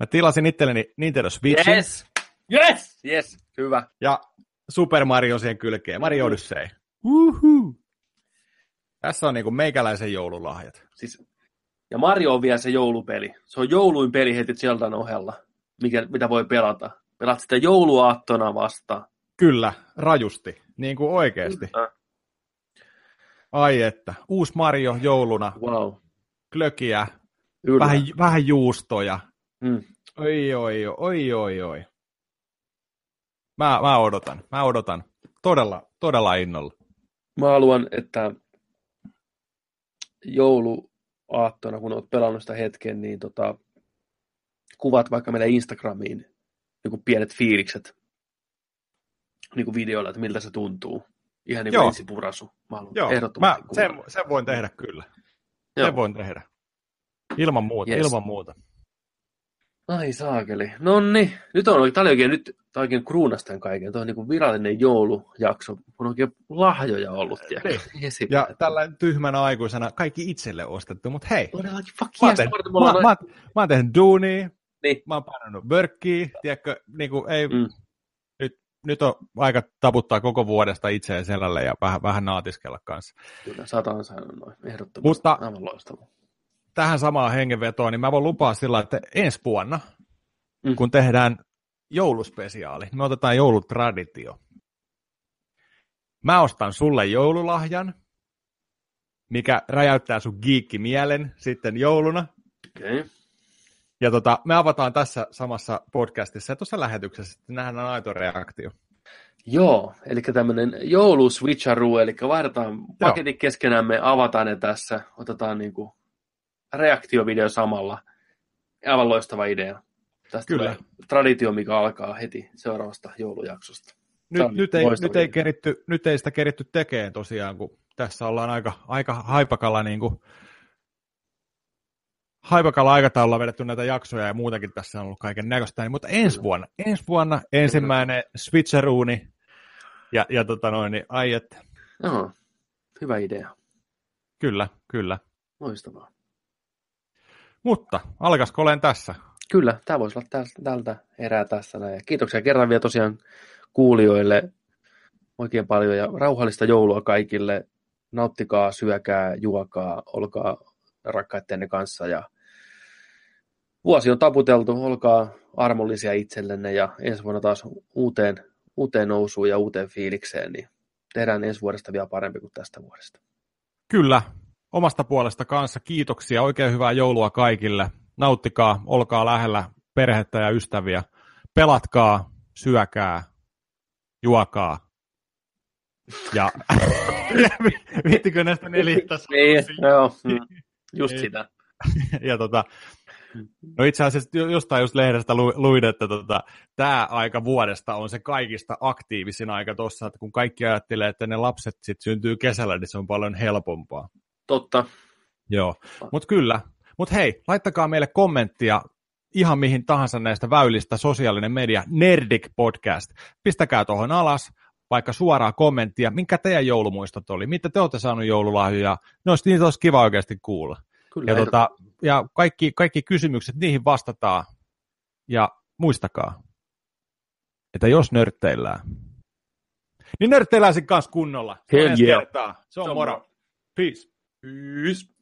S2: Mä tilasin itselleni Nintendo Switchin
S1: Yes! Yes! Yes! Hyvä.
S2: ja Super Mario siihen kylkeen. Mario Odyssey. Uhu. Tässä on niinku meikäläisen joululahjat.
S1: Siis, ja Mario on vielä se joulupeli. Se on jouluin peli heti Zeldan ohella, mikä, mitä voi pelata. Pelaat sitä jouluaattona vasta.
S2: Kyllä, rajusti. Niin kuin oikeasti.
S1: Äh,
S2: Ai että. Uusi Mario jouluna.
S1: Wow.
S2: Klökiä.
S1: Kyllä.
S2: Vähän, vähän juustoja.
S1: Mm.
S2: Oi, oi, oi, oi, oi. Mä, mä odotan. Mä odotan. Todella, todella innolla.
S1: Mä haluan, että jouluaattona, kun oot pelannut sitä hetken, niin tota, kuvat vaikka meidän Instagramiin niin kuin pienet fiilikset niin kuin videoilla, että miltä se tuntuu. Ihan niin kuin
S2: Joo.
S1: ensipurasu. Mä haluan
S2: Joo, mä,
S1: ehdottomasti
S2: sen,
S1: kuvata.
S2: sen voin tehdä kyllä.
S1: Joo.
S2: Sen voin tehdä. Ilman muuta,
S1: Yes.
S2: ilman muuta.
S1: Ai saakeli. No niin, nyt on, tää oli oikein, nyt tää oikein kruunas tämän kaiken. Tuo on niin kuin virallinen joulujakso. On oikein lahjoja ollut? Esi-
S2: Ja tällä tyhmänä aikuisena kaikki itselle ostettu, mutta hei,
S1: Todellakin, fuck
S2: mä oon
S1: yes,
S2: tehnyt, mä, mä, mä, mä oon tehnyt duunia,
S1: Niin.
S2: mä oon painanut börkkiä, tiedätkö, niin kuin ei,
S1: Mm.
S2: nyt, nyt on aika taputtaa koko vuodesta itseään selälle ja vähän, vähän naatiskella kanssa.
S1: Kyllä, sata ansainnut noin, ehdottomasti.
S2: Mutta-
S1: Aivan loistavaa.
S2: Tähän samaan hengenvetoon, niin mä voin lupaa sillä, että ensi vuonna,
S1: Mm.
S2: kun tehdään jouluspesiaali, me otetaan joulutraditio. Mä ostan sulle joululahjan, mikä räjäyttää sun giikkimielen sitten jouluna.
S1: Okay.
S2: Ja tota, me avataan tässä samassa podcastissa ja tuossa lähetyksessä, että nähdään aito reaktio.
S1: Joo, eli tämmöinen jouluswitcheroo, eli vaihdetaan paketit keskenämme, avataan ne tässä, otetaan niinku reaktiovideo samalla. Aivan loistava idea. Tästä
S2: Kyllä.
S1: traditio, mikä alkaa heti seuraavasta joulujaksosta.
S2: Nyt, nyt, ei, nyt, ei keritty, nyt ei sitä keritty tekemään tosiaan, kun tässä ollaan aika, aika haipakalla niin kuin, haipakalla aikataululla vedetty näitä jaksoja ja muutenkin tässä on ollut kaiken näköistä. Niin, mutta ensi vuonna, ensi vuonna ensimmäinen switcherooni ja, ja tota noin, niin ai että,
S1: Joo, hyvä idea.
S2: kyllä, kyllä.
S1: Loistavaa.
S2: Mutta alkaisiko olen tässä?
S1: Kyllä, tämä voisi olla tältä erää tässä näin. Kiitoksia kerran vielä tosiaan kuulijoille oikein paljon ja rauhallista joulua kaikille. Nauttikaa, syökää, juokaa, olkaa rakkaittenne kanssa ja vuosi on taputeltu, olkaa armollisia itsellenne ja ensi vuonna taas uuteen, uuteen nousuun ja uuteen fiilikseen, niin tehdään ensi vuodesta vielä parempi kuin tästä vuodesta.
S2: Kyllä, omasta puolesta kanssa kiitoksia, oikein hyvää joulua kaikille. Nauttikaa, olkaa lähellä perhettä ja ystäviä. Pelatkaa, syökää, juokaa. Ja [laughs] viittikö näistä neljästä
S1: Niin, joo, mm, just
S2: Ei.
S1: sitä. [laughs]
S2: ja tota, no itse asiassa jo- jostain just lehdestä lu- luin, että tota, tämä aika vuodesta on se kaikista aktiivisin aika tuossa, että kun kaikki ajattelee, että ne lapset sit syntyy kesällä, niin se on paljon helpompaa.
S1: Totta.
S2: Joo, mutta kyllä. Mutta hei, laittakaa meille kommenttia ihan mihin tahansa näistä väylistä, sosiaalinen media, Nerdik Podcast. Pistäkää tuohon alas vaikka suoraa kommenttia, minkä teidän joulumuistot oli, mitä te olette saanut joululahjoja, ne olisi, niitä olisi kiva oikeasti kuulla.
S1: Kyllä,
S2: Ja, tota, ja kaikki, kaikki kysymykset, niihin vastataan. Ja muistakaa, että jos nörtteillään, niin nörtteillään sen kanssa kunnolla.
S1: Hell yeah.
S2: kertaa. Se on
S1: Se on
S2: moro.
S1: moro.
S2: Peace.
S1: Peace.